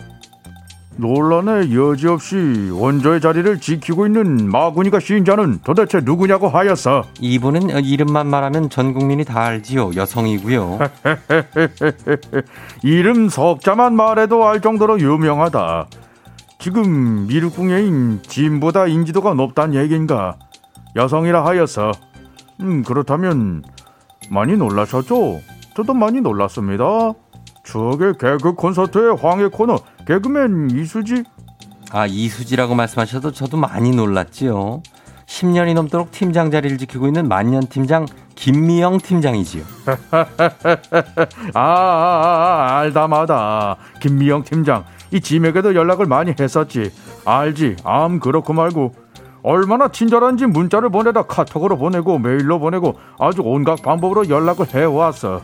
I: 논란에 여지없이 원조의 자리를 지키고 있는 마구니가 시인자는 도대체 누구냐고 하였어.
A: 이분은 이름만 말하면 전 국민이 다 알지요. 여성이고요.
I: 이름 석자만 말해도 알 정도로 유명하다. 지금 미륵궁예인 진보다 인지도가 높단 얘긴가? 여성이라 하였어. 음, 그렇다면 많이 놀라셨죠? 저도 많이 놀랐습니다. 추억의 개그 콘서트의 황해 코너 개그맨 이수지
A: 아, 이수지라고 말씀하셔도 저도 많이 놀랐지요. 10년이 넘도록 팀장 자리를 지키고 있는 만년 팀장 김미영 팀장이지요.
I: 아, 아, 아, 알다마다 김미영 팀장 이 짐에게도 연락을 많이 했었지 알지 암 그렇고 말고 얼마나 친절한지 문자를 보내다 카톡으로 보내고 메일로 보내고 아주 온갖 방법으로 연락을 해왔어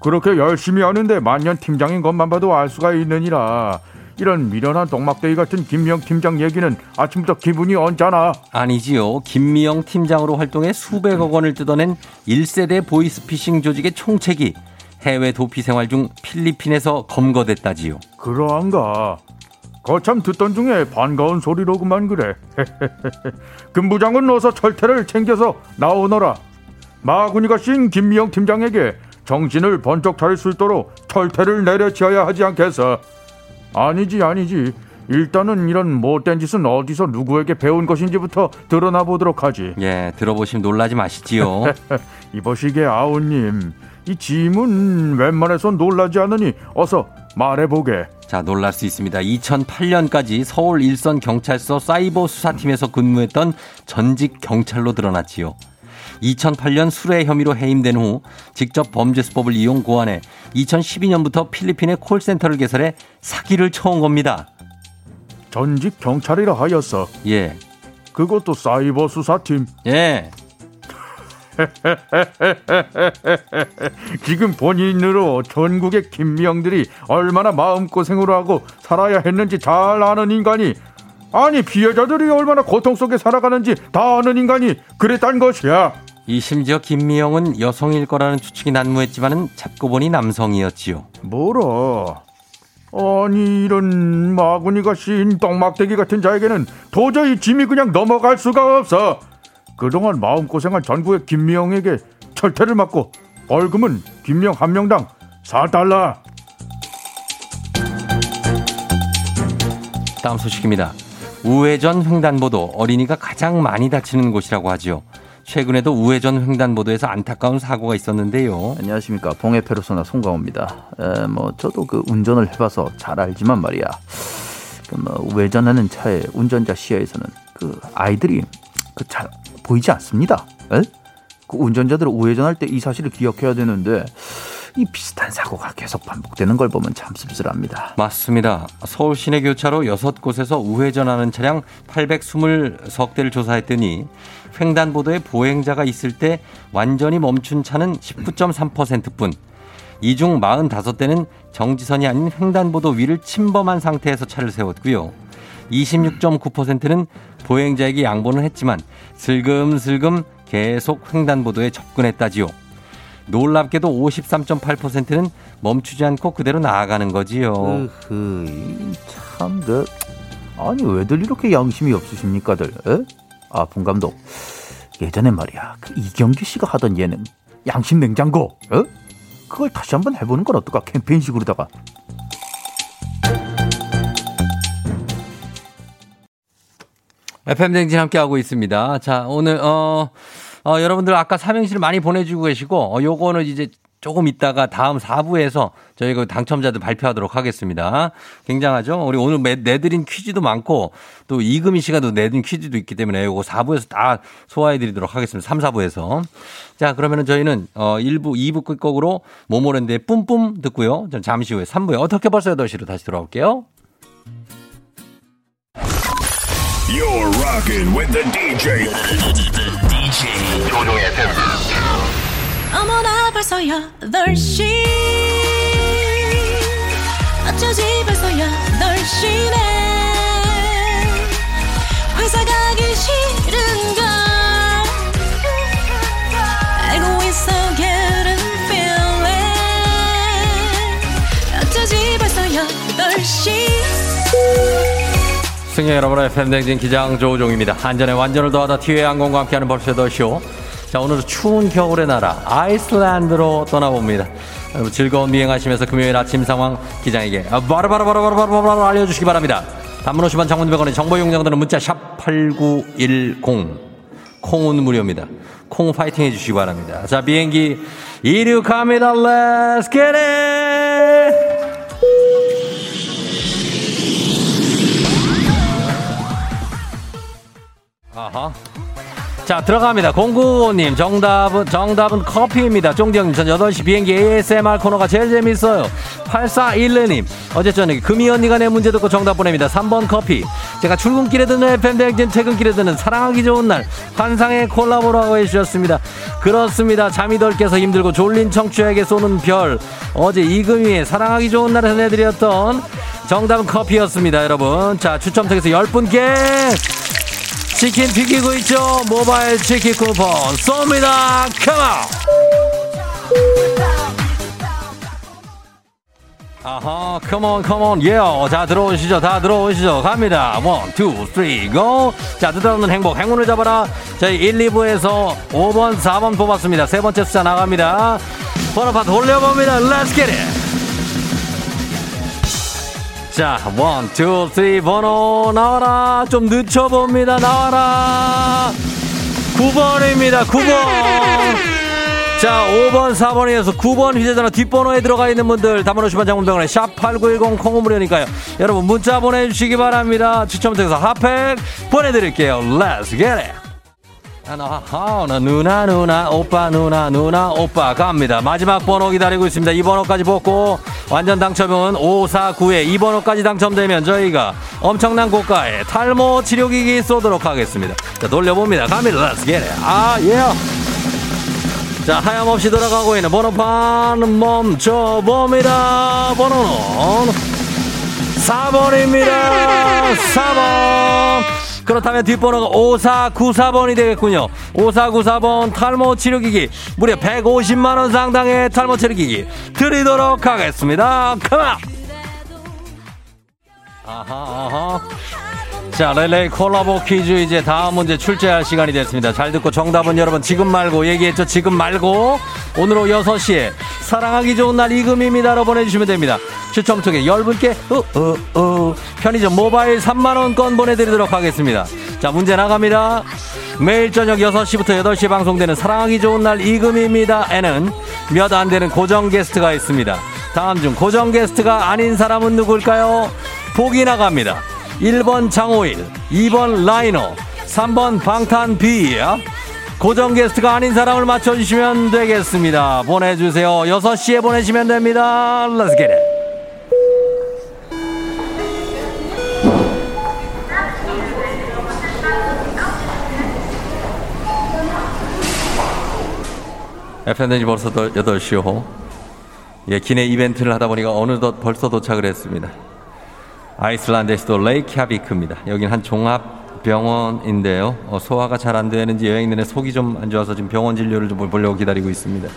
I: 그렇게 열심히 하는데 만년 팀장인 것만 봐도 알 수가 있느니라 이런 미련한 똥막대기 같은 김미영 팀장 얘기는 아침부터 기분이 언짢아
A: 아니지요. 김미영 팀장으로 활동해 수백억 원을 뜯어낸 1세대 보이스피싱 조직의 총책이 해외 도피 생활 중 필리핀에서 검거됐다지요.
I: 그러한가 거참 듣던 중에 반가운 소리로구만 그래. 금부장은 어서 철퇴를 챙겨서 나오너라. 마구니가 신 김미영 팀장에게 정신을 번쩍 차릴 수 있도록 철퇴를 내려치어야 하지 않겠어? 아니지 아니지. 일단은 이런 못된 짓은 어디서 누구에게 배운 것인지부터 드러나 보도록 하지.
A: 예, 들어보시면 놀라지 마시지요.
I: 이보시게 아우님 이 짐은 웬만해선 놀라지 않으니 어서 말해보게
A: 자, 놀랄 수 있습니다. 2008년까지 서울 일선 경찰서 사이버 수사팀에서 근무했던 전직 경찰로 드러났지요. 2008년 술해 혐의로 해임된 후 직접 범죄 수법을 이용 고안해 2012년부터 필리핀의 콜센터를 개설해 사기를 쳐온 겁니다.
I: 전직 경찰이라 하였어
A: 예.
I: 그것도 사이버 수사팀
A: 예.
I: 지금 본인으로 전국의 김미영들이 얼마나 마음고생을 하고 살아야 했는지 잘 아는 인간이 아니 피해자들이 얼마나 고통 속에 살아가는지 다 아는 인간이 그랬단 것이야.
A: 이 심지어 김미영은 여성일 거라는 추측이 난무했지만은 잡고 보니 남성이었지요.
I: 뭐라? 아니 이런 마구니가 씌인 똥막대기 같은 자에게는 도저히 짐이 그냥 넘어갈 수가 없어 그동안 마음고생한 전국의 김미영에게 철퇴를 맞고 벌금은 김미영 한 명당 4달러
A: 다음 소식입니다. 우회전 횡단보도 어린이가 가장 많이 다치는 곳이라고 하지요. 최근에도 우회전 횡단보도에서 안타까운 사고가 있었는데요.
J: 안녕하십니까 봉해 페르소나 송강호입니다. 에, 뭐 저도 그 운전을 해봐서 잘 알지만 말이야. 그 뭐 우회전하는 차의 운전자 시야에서는 그 아이들이 그 잘 보이지 않습니다. 에? 그 운전자들은 우회전할 때 이 사실을 기억해야 되는데 이 비슷한 사고가 계속 반복되는 걸 보면 참 씁쓸합니다.
A: 맞습니다. 서울 시내 교차로 6곳에서 우회전하는 차량 820대를 조사했더니 횡단보도에 보행자가 있을 때 완전히 멈춘 차는 19.3%뿐. 이 중 45대는 정지선이 아닌 횡단보도 위를 침범한 상태에서 차를 세웠고요. 26.9%는 보행자에게 양보는 했지만 슬금슬금 계속 횡단보도에 접근했다지요. 놀랍게도 53.8%는 멈추지 않고 그대로 나아가는 거지요.
J: 으흐, 참, 그, 아니, 왜들 이렇게 양심이 없으십니까들? 에? 아, 본 감독. 예전에 말이야, 그 이경규 씨가 하던 예능, 양심 냉장고, 에? 그걸 다시 한번 해보는 건 어떨까? 캠페인식으로다가.
A: FM댕진 함께하고 있습니다. 자, 오늘, 어, 어, 여러분들 아까 삼행시를 많이 보내주고 계시고, 어, 요거는 이제 조금 있다가 다음 4부에서 저희가 당첨자들 발표하도록 하겠습니다. 굉장하죠? 우리 오늘 매- 내드린 퀴즈도 많고, 또 이금희 씨가 또 내드린 퀴즈도 있기 때문에 요거 4부에서 다 소화해 드리도록 하겠습니다. 3, 4부에서. 자, 그러면은 저희는, 어, 1부, 2부 끝곡으로 모모랜드의 뿜뿜 듣고요. 전 잠시 후에 3부에 어떻게 벌써 8시로 다시 돌아올게요.
K: You're rocking with the DJ. DJ 조종의 FM.
C: 어머나 벌써 8시 어쩌지 벌써 8시네 회사 가기 싫은
A: 승객 여러분의 팬댕진 기장 조우종입니다. 안전에 완전을 더하다 티웨이 항공과 함께하는 벌써 더 쇼. 자, 오늘은 추운 겨울의 나라 아이슬란드로 떠나봅니다. 즐거운 비행하시면서 금요일 아침 상황 기장에게 바로바로바로바로바로 알려주시기 바랍니다. 단문 50원 장문 100원의 정보 용량들은 문자 샵 8910 콩은 무료입니다. 콩 파이팅 해주시기 바랍니다. 자, 비행기 이륙합니다. Let's get it! 자, 들어갑니다. 0995님, 정답은, 정답은 커피입니다. 쫑디형님, 전 8시 비행기 ASMR 코너가 제일 재밌어요. 8412님, 어제 저녁에 금이 언니가 내 문제 듣고 정답 보냅니다. 3번 커피. 제가 출근길에 듣는 FM대행진, 퇴근길에 듣는 사랑하기 좋은 날, 환상의 콜라보라고 해주셨습니다. 그렇습니다. 잠이 덜 깨서 힘들고 졸린 청취자에게 쏘는 별. 어제 이금희의 사랑하기 좋은 날에서 내드렸던 정답은 커피였습니다, 여러분. 자, 추첨 통해서 10분께 치킨 튀기고 있죠? 모바일 치킨 쿠폰 쏩니다. 컴온! 아하, come on, come on, 예. 자, 들어오시죠. 다 들어오시죠. 갑니다. one, two, three, go. 자, 뜻없는 행복, 행운을 잡아라. 저희 1, 2부에서 5번, 4번 뽑았습니다. 세 번째 숫자 나갑니다. 번호판 돌려봅니다. Let's get it! 자, one, two, three, 번호 나와라. 좀 늦춰봅니다. 나와라. 9번입니다. 9번. 자, 5번, 4번에서 9번 휴대전화 뒷번호에 들어가 있는 분들 50원 장문병원에 샵8910 콩은 무료니까요. 여러분 문자 보내주시기 바랍니다. 추첨 통해서 핫팩 보내드릴게요. Let's get it. 하나, 하나, 누나, 누나, 오빠, 누나, 누나, 오빠 갑니다. 마지막 번호 기다리고 있습니다. 이 번호까지 뽑고 완전 당첨은 549에 이 번호까지 당첨되면 저희가 엄청난 고가의 탈모 치료기기 쏘도록 하겠습니다. 자, 돌려봅니다. 갑니다. Let's get it. 아, 예. 자, 하염없이 돌아가고 있는 번호판 멈춰봅니다. 번호는 4번입니다. 4번. 그렇다면 뒷번호가 5494번이 되겠군요. 5494번 탈모 치료기기 무려 150만원 상당의 탈모 치료기기 드리도록 하겠습니다. 컴온! 아하, 아하. 자, 렐레이 콜라보 퀴즈 이제 다음 문제 출제할 시간이 됐습니다. 잘 듣고 정답은 여러분 지금 말고 얘기했죠. 지금 말고 오늘 오후 6시에 사랑하기 좋은 날 이금입니다로 보내주시면 됩니다. 추첨 통해 10분께 어, 어, 어, 편의점 모바일 3만원권 보내드리도록 하겠습니다. 자, 문제 나갑니다. 매일 저녁 6시부터 8시에 방송되는 사랑하기 좋은 날 이금입니다에는 몇 안 되는 고정 게스트가 있습니다. 다음 중 고정 게스트가 아닌 사람은 누굴까요? 보기 나갑니다. 1번 장호일, 2번 라이너, 3번 방탄 비야. 고정 게스트가 아닌 사람을 맞춰주시면 되겠습니다. 보내주세요. 6시에 보내시면 됩니다. Let's get it. FN이 벌써 8시요. 예, 기내 이벤트를 하다 보니까 어느덧 벌써 도착을 했습니다. 아이슬란드의 수도 레이캬비크입니다. 여긴 한 종합 병원인데요. 어, 소화가 잘 안 되는지 여행 내내 속이 좀 안 좋아서 지금 병원 진료를 좀 보려고 기다리고 있습니다.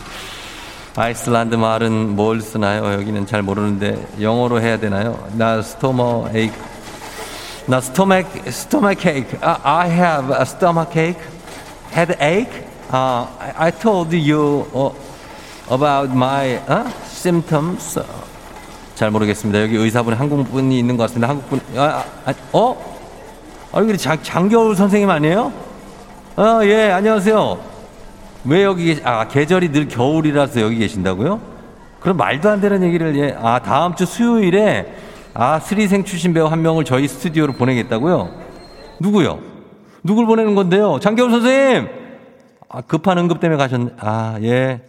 A: 아이슬란드 말은 뭘 쓰나요? 여기는 잘 모르는데 영어로 해야 되나요? 나 stomach ache. 나 stomach stomach ache. 아, I have a stomach ache. Headache. Uh, I, told you uh, about my uh, symptoms. 잘 모르겠습니다. 여기 의사분이 한국분이 있는 것 같습니다. 한국분, 아, 아, 어? 아, 여기 장, 장겨울 선생님 아니에요? 아, 예, 안녕하세요. 왜 여기 계시, 아, 계절이 늘 겨울이라서 여기 계신다고요? 그럼 말도 안 되는 얘기를, 예, 아, 다음 주 수요일에, 아, 스리생 출신 배우 한 명을 저희 스튜디오로 보내겠다고요? 누구요? 누굴 보내는 건데요? 장겨울 선생님! 아, 급한 응급 때문에 가셨네. 아, 예.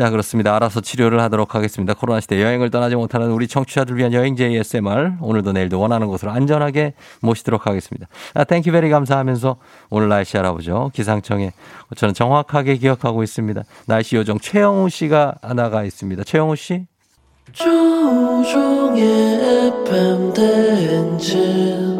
A: 자, 그렇습니다. 알아서 치료를 하도록 하겠습니다. 코로나 시대 여행을 떠나지 못하는 우리 청취자들 위한 여행제 ASMR. 오늘도 내일도 원하는 곳으로 안전하게 모시도록 하겠습니다. 아, Thank you very 감사하면서 오늘 날씨 알아보죠. 기상청에 저는 정확하게 기억하고 있습니다. 날씨 요정 최영우 씨가 나가 있습니다. 최영우 씨?
L: 조우종의 FM 대행진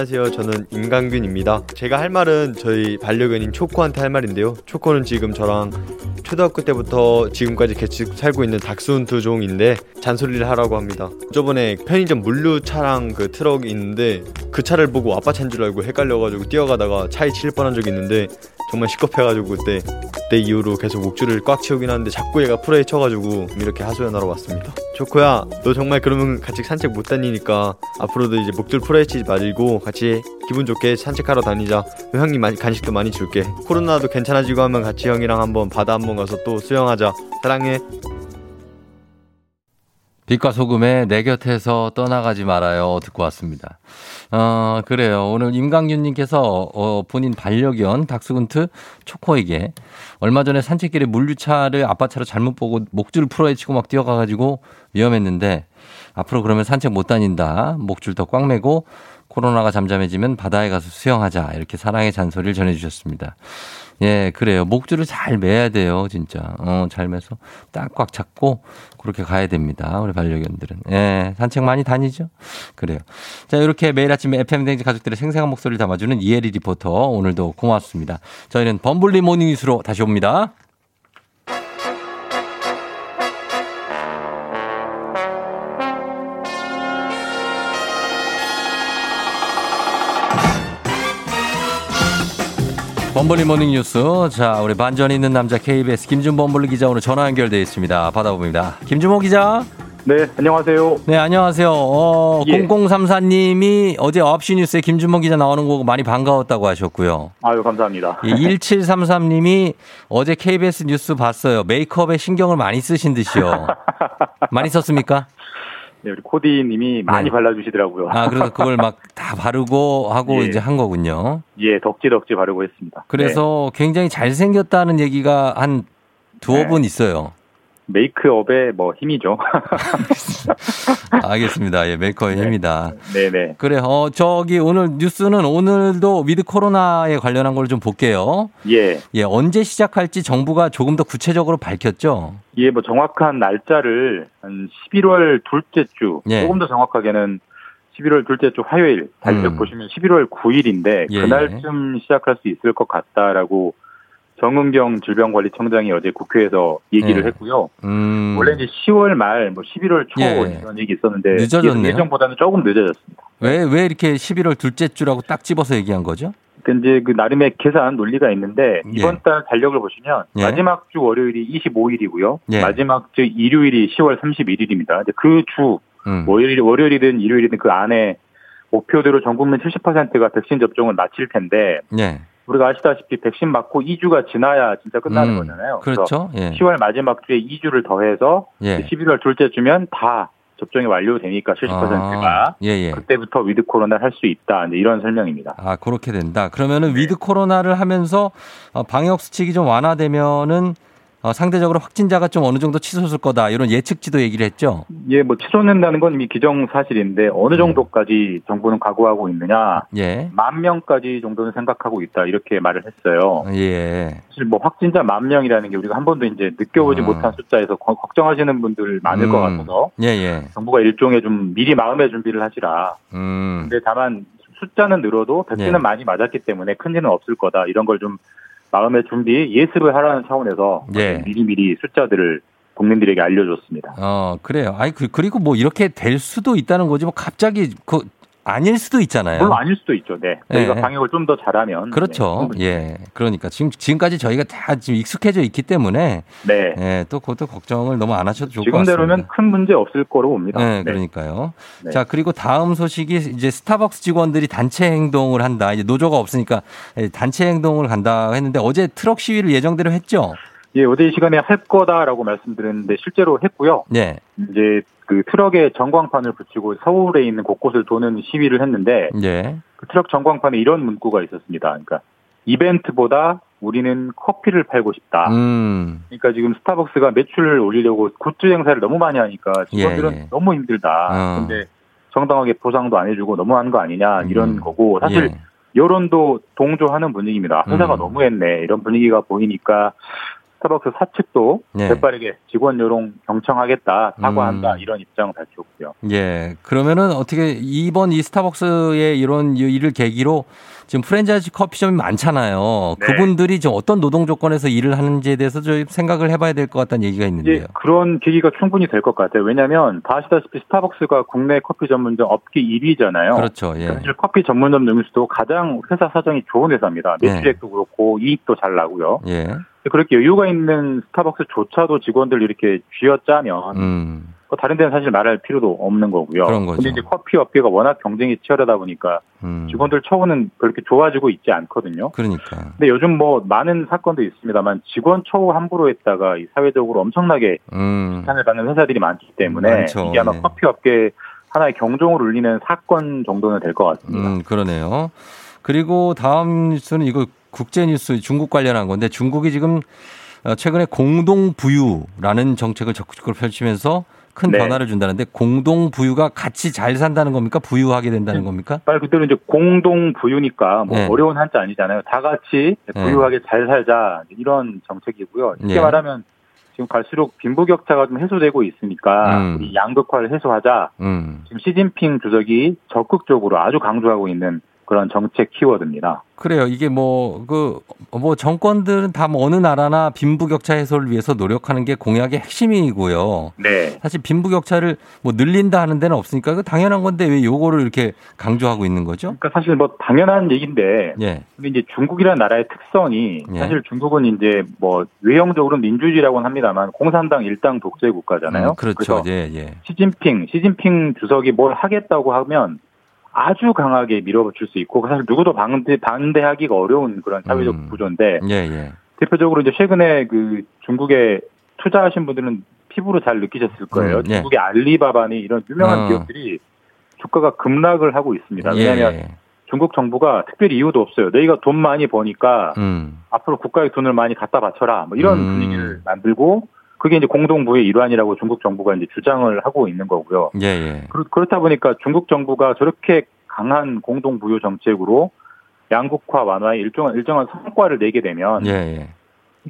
M: 안녕하세요. 저는 임강균입니다. 제가 할 말은 저희 반려견인 초코한테 할 말인데요. 초코는 지금 저랑 초등학교 때부터 지금까지 같이 살고 있는 닥스훈트 종인데 잔소리를 하라고 합니다. 저번에 편의점 물류 차랑 그 트럭이 있는데 그 차를 보고 아빠 차인 줄 알고 헷갈려가지고 뛰어가다가 차에 치일 뻔한 적이 있는데 정말 식겁해가지고 그때 그때 이후로 계속 목줄을 꽉 채우긴 하는데 자꾸 얘가 풀어헤쳐가지고 이렇게 하소연하러 왔습니다. 초코야, 너 정말 그러면 같이 산책 못 다니니까 앞으로도 이제 목줄 풀어헤치지 말고 같이 기분 좋게 산책하러 다니자. 형님 많이- 간식도 많이 줄게. 코로나도 괜찮아지고 하면 같이 형이랑 한번 바다 한번 가서 또 수영하자. 사랑해.
A: 빛과 소금에 내 곁에서 떠나가지 말아요. 듣고 왔습니다. 어, 그래요. 오늘 임강윤님께서 어, 본인 반려견 닥스군트 초코에게 얼마 전에 산책길에 물류차를 아빠 차로 잘못 보고 목줄 풀어헤치고 막 뛰어가가지고 위험했는데 앞으로 그러면 산책 못 다닌다. 목줄 더 꽉 매고 코로나가 잠잠해지면 바다에 가서 수영하자. 이렇게 사랑의 잔소리를 전해주셨습니다. 예, 그래요. 목줄을 잘 매야 돼요, 진짜. 어, 잘 매서 딱 꽉 잡고 그렇게 가야 됩니다. 우리 반려견들은. 예, 산책 많이 다니죠? 그래요. 자, 이렇게 매일 아침 FM대행진 가족들의 생생한 목소리를 담아주는 이혜리 리포터. 오늘도 고맙습니다. 저희는 범블리 모닝 뉴스로 다시 옵니다. 범블리 모닝 뉴스. 자, 우리 반전 있는 남자 KBS 김준범 블리 기자 오늘 전화 연결돼 있습니다. 받아봅니다. 김준범 기자.
N: 네, 안녕하세요.
A: 네, 안녕하세요. 어,
N: 예.
A: 0034님이 어제 9시 뉴스에 김준범 기자 나오는 거 많이 반가웠다고 하셨고요.
N: 아유, 감사합니다.
A: 예, 1733님이 어제 KBS 뉴스 봤어요. 메이크업에 신경을 많이 쓰신 듯이요. 많이 썼습니까?
N: 네, 우리 코디님이 많이
A: 네.
N: 발라주시더라고요.
A: 아, 그래서 그걸 막 다 바르고 하고
N: 예.
A: 이제 한 거군요.
N: 예, 덕지덕지 바르고 했습니다.
A: 그래서 굉장히 잘생겼다는 얘기가 한 두어
N: 네.
A: 분 있어요.
N: 네, 메이크업의 뭐 힘이죠.
A: 알겠습니다. 예, 메이크업의 힘이다.
N: 네네.
A: 그래, 어, 저기 오늘 뉴스는 오늘도 with 코로나에 관련한 걸 좀 볼게요.
N: 예.
A: 예, 언제 시작할지 정부가 조금 더 구체적으로 밝혔죠.
N: 예, 뭐 정확한 날짜를 한 11월 둘째 주,
A: 예.
N: 조금 더 정확하게는 11월 둘째 주 화요일, 달력
A: 음.
N: 보시면 11월 9일인데
A: 예,
N: 그날쯤 시작할 수 있을 것 같다라고 정은경 질병관리청장이 어제 국회에서 얘기를
A: 예.
N: 했고요.
A: 음.
N: 원래 이제 10월 말, 뭐 11월 초
A: 예.
N: 이런 얘기 있었는데
A: 늦어졌네요.
N: 예정보다는 조금 늦어졌습니다.
A: 왜, 왜 이렇게 11월 둘째 주라고 딱 집어서 얘기한 거죠?
N: 그 이제 그 나름의 계산 논리가 있는데
A: 예.
N: 이번 달 달력을 보시면
A: 예.
N: 마지막 주 월요일이 25일이고요.
A: 예.
N: 마지막 주 일요일이 10월 31일입니다. 그주
A: 음.
N: 월요일 월요일이든 일요일이든 그 안에 목표대로 전 국민 70%가 백신 접종을 마칠 텐데
A: 예.
N: 우리가 아시다시피 백신 맞고 2주가 지나야 진짜 끝나는
A: 음,
N: 거잖아요.
A: 그렇죠. 예.
N: 10월 마지막 주에 2주를 더해서
A: 예.
N: 11월 둘째 주면 다 접종이 완료되니까 70%가
A: 아, 예, 예.
N: 그때부터 with 코로나를 할 수 있다. 이런 설명입니다.
A: 아, 그렇게 된다. 그러면은 with 코로나를 하면서 어, 방역 수칙이 좀 완화되면은 어, 상대적으로 확진자가 좀 어느 정도 치솟을 거다 이런 예측치도 얘기를 했죠.
N: 예, 뭐 치솟는다는 건 이미 기정 사실인데 어느 정도까지 정부는 각오하고 있느냐?
A: 예.
N: 만 명까지 정도는 생각하고 있다 이렇게 말을 했어요.
A: 예.
N: 사실 뭐 확진자 만 명이라는 게 우리가 한 번도 이제 느껴보지
A: 음.
N: 못한 숫자에서 거- 걱정하시는 분들 많을 것
A: 음.
N: 같아서
A: 예, 예.
N: 정부가 일종의 좀 미리 마음의 준비를 하시라.
A: 음.
N: 근데 다만 숫자는 늘어도 백신은
A: 예.
N: 많이 맞았기 때문에 큰 일은 없을 거다 이런 걸좀 마음의 준비 예습을 하라는 차원에서
A: 예.
N: 미리미리 숫자들을 국민들에게 알려줬습니다.
A: 어, 그래요. 아니, 그, 그리고 뭐 이렇게 될 수도 있다는 거지. 뭐 갑자기 그, 아닐 수도 있잖아요.
N: 물론 아닐 수도 있죠. 네. 저희가
A: 예.
N: 방역을 좀 더 잘하면
A: 그렇죠.
N: 네,
A: 예. 그러니까 지금, 지금까지 저희가 다 지금 익숙해져 있기 때문에.
N: 네.
A: 예, 또 그것도 걱정을 너무 안 하셔도 좋을 것 같습니다.
N: 지금대로면 큰 문제 없을 거로 봅니다.
A: 네, 그러니까요.
N: 네.
A: 자, 그리고 다음 소식이 이제 스타벅스 직원들이 단체 행동을 한다. 이제 노조가 없으니까 예, 단체 행동을 간다 했는데 어제 트럭 시위를 예정대로 했죠?
N: 예, 어제 이 시간에 할 거다라고 말씀드렸는데 실제로 했고요.
A: 네.
N: 이제 그 트럭에 전광판을 붙이고 서울에 있는 곳곳을 도는 시위를 했는데
A: 예.
N: 그 트럭 전광판에 이런 문구가 있었습니다. 그러니까 이벤트보다 우리는 커피를 팔고 싶다.
A: 음.
N: 그러니까 지금 스타벅스가 매출을 올리려고 굿즈 행사를 너무 많이 하니까 직원들은
A: 예, 예.
N: 너무 힘들다.
A: 어.
N: 근데 정당하게 보상도 안 해주고 너무한 거 아니냐 이런
A: 음.
N: 거고 사실
A: 예.
N: 여론도 동조하는 분위기입니다. 회사가
A: 음.
N: 너무했네 이런 분위기가 보이니까 스타벅스 사측도
A: 예.
N: 재빠르게 직원 여론 경청하겠다 사과한다
A: 음.
N: 이런 입장을 밝혔고요.
A: 예. 그러면은 어떻게 이번 이 스타벅스의 이런 일을 계기로 지금 프랜차이즈 커피숍이 많잖아요.
N: 네.
A: 그분들이 좀 어떤 노동 조건에서 일을 하는지에 대해서 좀 생각을 해봐야 될 것 같다는 얘기가 있는데요.
N: 이제 그런 계기가 충분히 될 것 같아요. 왜냐하면 다 아시다시피 스타벅스가 국내 커피 전문점 업계 1위잖아요.
A: 그렇죠. 예.
N: 사실 커피 전문점 중에서도 가장 회사 사정이 좋은 회사입니다.
A: 네.
N: 매출액도 그렇고 이익도 잘 나고요.
A: 예.
N: 그렇게 여유가 있는 스타벅스조차도 직원들 이렇게 쥐어짜면
A: 음.
N: 뭐 다른 데는 사실 말할 필요도 없는 거고요.
A: 그런 거죠.
N: 근데 이제 커피 업계가 워낙 경쟁이 치열하다 보니까
A: 음.
N: 직원들 처우는 그렇게 좋아지고 있지 않거든요.
A: 그러니까.
N: 근데 요즘 뭐 많은 사건도 있습니다만 직원 처우 함부로 했다가 이 사회적으로 엄청나게
A: 음.
N: 비판을 받는 회사들이 많기 때문에
A: 많죠.
N: 이게 아마
A: 예.
N: 커피 업계 하나의 경종을 울리는 사건 정도는 될 것 같습니다.
A: 음, 그러네요. 그리고 다음 뉴스는 이거 국제 뉴스 중국 관련한 건데 중국이 지금 어, 최근에 공동 부유라는 정책을 적극적으로 펼치면서 큰
N: 네.
A: 변화를 준다는데 공동 부유가 같이 잘 산다는 겁니까? 부유하게 된다는 겁니까?
N: 말 그대로 이제 공동 부유니까 뭐
A: 네.
N: 어려운 한자 아니잖아요. 다 같이 부유하게 잘 살자 이런 정책이고요. 쉽게
A: 네.
N: 말하면 지금 갈수록 빈부격차가 좀 해소되고 있으니까
A: 음.
N: 우리 양극화를 해소하자.
A: 음.
N: 지금 시진핑 주석이 적극적으로 아주 강조하고 있는 그런 정책 키워드입니다.
A: 그래요. 이게 뭐, 그, 뭐 정권들은 다 뭐 어느 나라나 빈부격차 해소를 위해서 노력하는 게 공약의 핵심이고요.
N: 네.
A: 사실 빈부격차를 뭐 늘린다 하는 데는 없으니까 그 당연한 건데 왜 요거를 이렇게 강조하고 있는 거죠?
N: 그러니까 사실 뭐 당연한 얘기인데
A: 예.
N: 근데 이제 중국이라는 나라의 특성이
A: 예.
N: 사실 중국은 이제 뭐 외형적으로 민주주의라고는 합니다만 공산당 일당 독재 국가잖아요.
A: 음, 그렇죠. 예, 예.
N: 시진핑, 시진핑 주석이 뭘 하겠다고 하면 아주 강하게 밀어붙일 수 있고 사실 누구도 반대, 반대하기가 어려운 그런 사회적
A: 음.
N: 구조인데
A: 예, 예.
N: 대표적으로 이제 최근에 그 중국에 투자하신 분들은 피부로 잘 느끼셨을 거예요.
A: 음, 예.
N: 중국의 알리바바니 이런 유명한
A: 어.
N: 기업들이 주가가 급락을 하고 있습니다.
A: 예,
N: 왜냐하면
A: 예.
N: 중국 정부가 특별히 이유도 없어요. 너희가 돈 많이 버니까
A: 음.
N: 앞으로 국가에 돈을 많이 갖다 바쳐라. 뭐 이런
A: 음.
N: 분위기를 만들고 그게 이제 공동부의 일환이라고 중국 정부가 이제 주장을 하고 있는 거고요.
A: 예, 예.
N: 그렇, 그렇다 보니까 중국 정부가 저렇게 강한 공동부유 정책으로 양극화 완화에 일정한 일정한 성과를 내게 되면
A: 예, 예.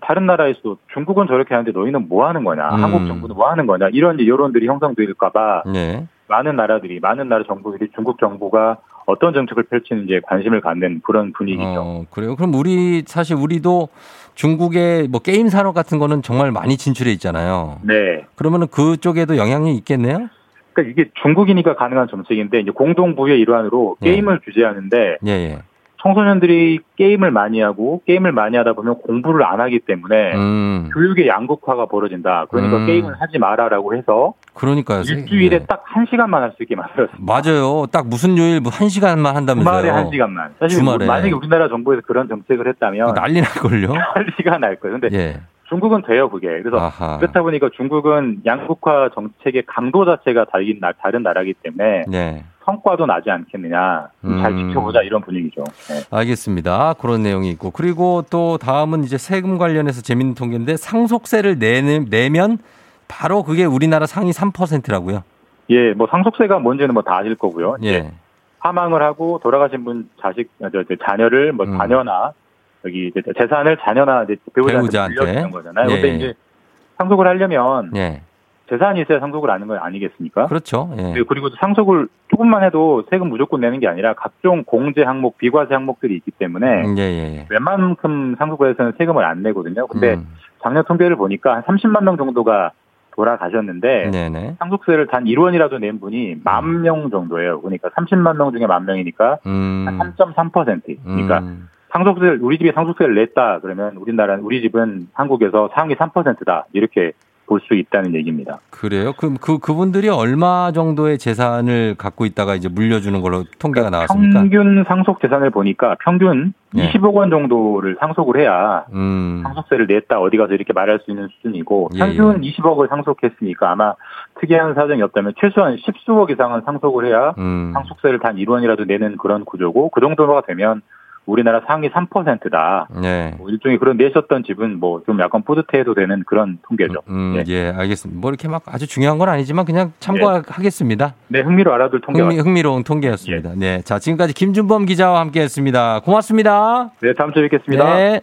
N: 다른 나라에서도 중국은 저렇게 하는데 너희는 뭐 하는 거냐?
A: 음.
N: 한국 정부는 뭐 하는 거냐? 이런 이제 여론들이 형성될까봐
A: 예.
N: 많은 나라들이 많은 나라 정부들이 중국 정부가 어떤 정책을 펼치는지에 관심을 갖는 그런 분위기죠.
A: 어, 그래요. 그럼 우리 사실 우리도 중국의 뭐 게임 산업 같은 거는 정말 많이 진출해 있잖아요.
N: 네.
A: 그러면은 그쪽에도 영향이 있겠네요?
N: 그러니까 이게 중국이니까 가능한 정책인데 이제 공동 부의 일환으로
A: 예.
N: 게임을 규제하는데
A: 예, 예.
N: 청소년들이 게임을 많이 하고 게임을 많이 하다 보면 공부를 안 하기 때문에
A: 음.
N: 교육의 양극화가 벌어진다. 그러니까
A: 음.
N: 게임을 하지 마라라고 해서
A: 그러니까요.
N: 일주일에
A: 예.
N: 딱한 시간만 할 수 있게 만들었어요.
A: 맞아요. 딱 무슨 요일 뭐한 시간만 한다면서요.
N: 주말에 한 시간만. 사실
A: 주말에.
N: 만약에 우리나라 정부에서 그런 정책을 했다면
A: 난리 날 걸요?
N: 난리가 날 거예요. 근데
A: 예.
N: 중국은 돼요, 그게. 그래서
A: 아하.
N: 그렇다 보니까 중국은 양극화 정책의 강도 자체가 다른, 나- 다른 나라이기 때문에
A: 네.
N: 성과도 나지 않겠느냐. 좀잘
A: 음.
N: 지켜보자 이런 분위기죠. 네.
A: 알겠습니다. 그런 내용이 있고. 그리고 또 다음은 이제 세금 관련해서 재밌는 통계인데 상속세를 내는, 내면 바로 그게 우리나라 상위 3%라고요.
N: 예, 뭐 상속세가 뭔지는 뭐 다 아실 거고요.
A: 예.
N: 사망을 하고 돌아가신 분 자식, 저, 저, 자녀를 뭐 자녀나 여기 이제 재산을 자녀나 이제 배우자한테
A: 배우자한테.
N: 물려주는 거잖아요.
A: 예.
N: 근데 이제 상속을 하려면
A: 예.
N: 재산이 있어야 상속을 하는 거 아니겠습니까?
A: 그렇죠. 예.
N: 그리고- 그리고 상속을 조금만 해도 세금 무조건 내는 게 아니라 각종 공제 항목, 비과세 항목들이 있기 때문에
A: 예, 예, 예.
N: 웬만큼 상속에서는 세금을 안 내거든요. 근데
A: 음.
N: 작년 통계를 보니까 한 30만 명 정도가 돌아가셨는데
A: 네네.
N: 상속세를 단 1원이라도 낸 분이 만 명 정도예요. 그러니까 30만 명 중에 만 명이니까
A: 음.
N: 한 3.3%. 그러니까 상속세를 우리 집이 상속세를 냈다 그러면 우리나라 우리 집은 한국에서 상위 3%다 이렇게 볼 수 있다는 얘기입니다.
A: 그래요? 그럼 그, 그분들이 얼마 정도의 재산을 갖고 있다가 이제 물려주는 걸로 통계가 나왔습니까?
N: 평균 상속 재산을 보니까 평균
A: 예.
N: 20억 원 정도를 상속을 해야
A: 음.
N: 상속세를 냈다 어디 가서 이렇게 말할 수 있는 수준이고
A: 예,
N: 평균 20억을 상속했으니까 아마 특이한 사정이 없다면 최소한 10수억 이상은 상속을 해야
A: 음.
N: 상속세를 단 1원이라도 내는 그런 구조고 그 정도가 되면 우리나라 상위 3%다.
A: 네.
N: 뭐 일종의 그런 내셨던 집은 뭐 좀 약간 뿌듯해도 되는 그런 통계죠.
A: 음, 예. 알겠습니다. 뭐 이렇게 막 아주 중요한 건 아니지만 그냥 참고하겠습니다.
N: 네, 흥미로 알아둘 통계가
A: 흥미, 흥미로운 통계였습니다. 네. 자, 지금까지 김준범 기자와 함께 했습니다. 고맙습니다.
N: 네, 다음 주에 뵙겠습니다.
A: 네.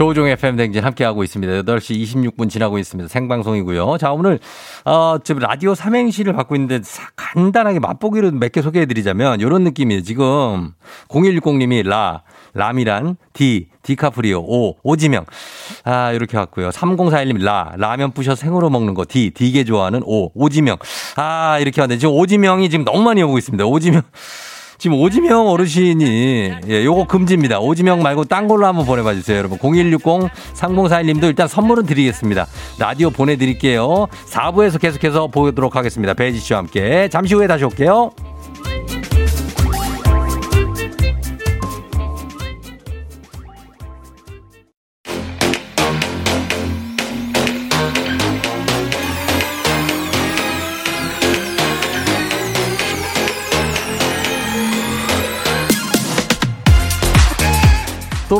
A: 조우종 FM 댕진 함께하고 있습니다. 8시 26분 지나고 있습니다. 생방송이고요. 자, 오늘, 어, 지금 라디오 삼행시를 받고 있는데 사- 간단하게 맛보기로 몇 개 소개해 드리자면 이런 느낌이에요. 지금 0160님이 라, 라미란, 디, 디카프리오, 오, 오지명. 아, 이렇게 왔고요. 3041님 라, 라면 부셔 생으로 먹는 거, 디, 디게 좋아하는 오, 오지명. 아, 이렇게 왔는데 지금 오지명이 지금 너무 많이 오고 있습니다. 오지명. 지금 오지명 어르신이 예, 요거 금지입니다. 오지명 말고 딴 걸로 한번 보내봐 주세요, 여러분. 0160 3041님도 일단 선물은 드리겠습니다. 라디오 보내드릴게요. 4부에서 계속해서 보도록 하겠습니다. 배지 씨와 함께 잠시 후에 다시 올게요.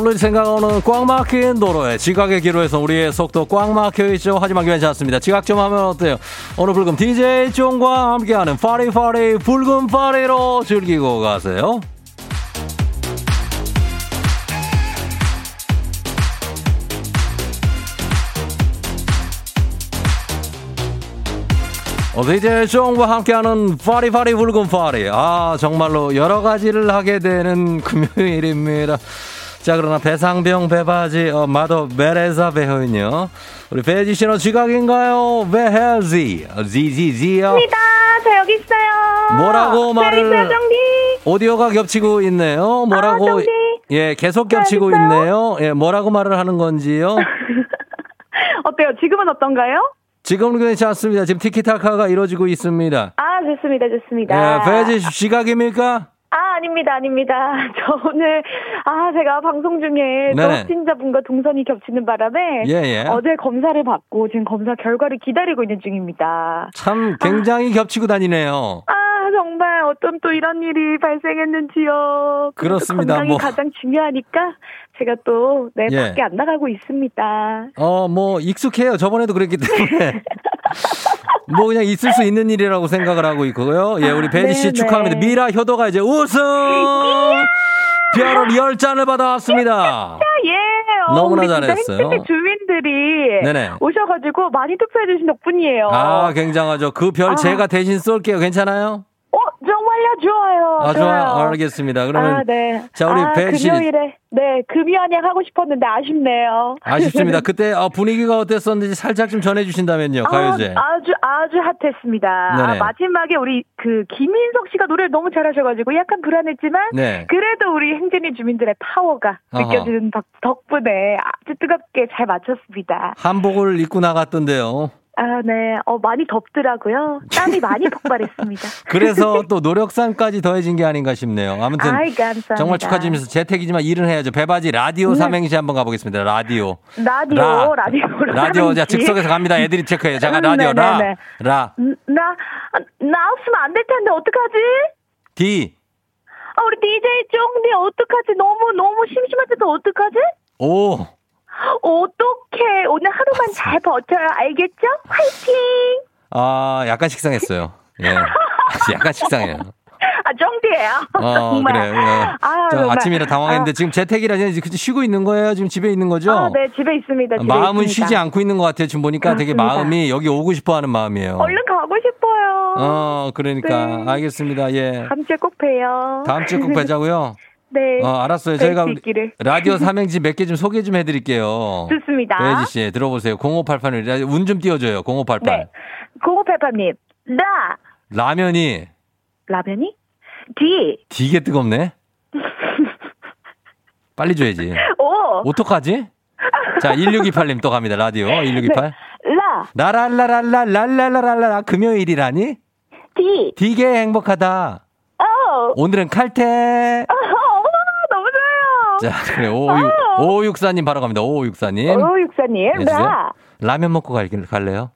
A: 돌릴 생각 없는 꽉 막힌 도로에 지각의 기로에서 우리의 속도 꽉 막혀 있죠. 하지만 괜찮습니다. 지각 좀 하면 어때요? 오늘 불금 DJ 쫑과 함께하는 파리파리 붉은 파리로 즐기고 가세요. 어, DJ 쫑과 함께하는 파리파리 붉은 파리. 아, 정말로 여러 가지를 하게 되는 금요일입니다. 자, 그러나 배상병 배바지, 어, 마더 베레사 배우는요. 우리 배지 씨는 지각인가요? 베헤지. 지지지요.
O: 입니다. 저 여기 있어요.
A: 뭐라고 말을.
O: 베리스 정디.
A: 오디오가 겹치고 있네요. 뭐라고.
O: 정디.
A: 예, 계속 겹치고 있네요. 예, 뭐라고 말을 하는 건지요?
G: 어때요? 지금은 어떤가요?
A: 지금은 괜찮습니다. 지금 티키타카가 이루어지고 있습니다.
G: 아, 좋습니다. 좋습니다.
A: 예, 배지 씨 지각입니까?
G: 아, 아닙니다. 아닙니다. 저 오늘, 아, 제가 방송 중에 또. 확진자분과 동선이 겹치는 바람에
A: 예, 예.
G: 어제 검사를 받고 지금 검사 결과를 기다리고 있는 중입니다.
A: 참 굉장히 겹치고 다니네요.
G: 아, 정말 어쩜 또 이런 일이 발생했는지요.
A: 그렇습니다.
G: 건강이
A: 뭐.
G: 가장 중요하니까 제가 또, 네,
A: 예.
G: 밖에 안 나가고 있습니다.
A: 어, 뭐, 익숙해요. 저번에도 그랬기 때문에. 뭐, 그냥 있을 수 있는 일이라고 생각을 하고 있고요. 예, 우리 배지 씨
G: 네네.
A: 축하합니다. 미라 효도가 이제 우승! 별을 열 잔을 받아왔습니다.
G: 예. 어,
A: 너무나 잘했어요.
G: 주민들이
A: 네네.
G: 오셔가지고 많이 투표해주신 덕분이에요.
A: 아, 굉장하죠. 그별
G: 아.
A: 제가 대신 쏠게요. 괜찮아요?
G: 좋아요.
A: 아, 좋아요. 알겠습니다. 그러면.
G: 아, 네.
A: 자, 우리
G: 아,
A: 배 씨.
G: 금요일에, 네, 금요한양 하고 싶었는데 아쉽네요.
A: 아쉽습니다. 그때 어, 분위기가 어땠었는지 살짝 좀 전해주신다면요. 가요제.
G: 아, 아주, 아주 핫했습니다. 아, 마지막에 우리 그 김인석 씨가 노래를 너무 잘하셔가지고 약간 불안했지만,
A: 네.
G: 그래도 우리 행진이 주민들의 파워가
A: 어허.
G: 느껴지는 덕, 덕분에 아주 뜨겁게 잘 맞췄습니다.
A: 한복을 입고 나갔던데요.
O: 아, 네. 어, 많이 덥더라고요. 땀이 많이 폭발했습니다.
A: 그래서 또 노력산까지 더해진 게 아닌가 싶네요. 아무튼
O: 아이, 감사합니다.
A: 정말 축하드리면서 재택이지만 일은 해야죠. 배바지 라디오
O: 네.
A: 삼행시 한번 가보겠습니다. 라디오.
O: 라디오,
A: 라.
O: 라디오.
A: 라디오 자
O: 라디오.
A: 즉석에서 갑니다. 애들이 체크해요. 잠깐
O: 음,
A: 라디오 라.
O: 네네네.
A: 라.
O: 음, 나, 아, 나 없으면 안 될 텐데, 어떡하지?
A: 디.
O: 아, 우리 DJ 쫑디 어떡하지? 너무, 너무 심심할 때도 어떡하지?
A: 오.
O: 어떡해. 오늘 하루만 잘 버텨요. 알겠죠? 화이팅!
A: 아, 약간 식상했어요. 예. 약간 식상해요.
O: 아, 쫑디예요
A: 어,
O: 정말.
A: 그래요. 예.
O: 아.
A: 아침이라 당황했는데
O: 아,
A: 지금 재택이라 쉬고 있는 거예요? 지금 집에 있는 거죠?
O: 아, 네, 집에 있습니다. 집에
A: 마음은
O: 있습니다.
A: 쉬지 않고 있는 것 같아요. 지금 보니까 되게
O: 그렇습니다.
A: 마음이 여기 오고 싶어 하는 마음이에요.
O: 얼른 가고 싶어요.
A: 어, 그러니까.
O: 네.
A: 알겠습니다. 예.
O: 다음 주에 꼭 봬요.
A: 다음 주에 꼭 뵈자고요.
O: 네.
A: 어, 알았어요.
O: 뵐
A: 저희가. 라디오 삼행시 몇 개 좀 소개 좀 해드릴게요.
O: 좋습니다.
A: 배혜지 씨, 들어보세요. 0588님, 운 좀 띄워줘요. 0588.
O: 네. 0588님, 라,
A: 라면이
O: 라면이? D,
A: 되게 뜨겁네? 빨리 줘야지.
O: O,
A: 어떡하지? 자, 1628님 또 갑니다. 라디오. 1628.
O: 라,
A: 라랄라랄라랄랄라랄라 금요일이라니?
O: D,
A: 되게 행복하다.
O: O.
A: 오늘은 칼퇴.
O: 좋아요.
A: 자, 그래. 56, 5564님 바로 갑니다. 5564님.
O: 오, 육사님,
A: 해주세요.
O: 라,
A: 라면 먹고 갈, 갈래요?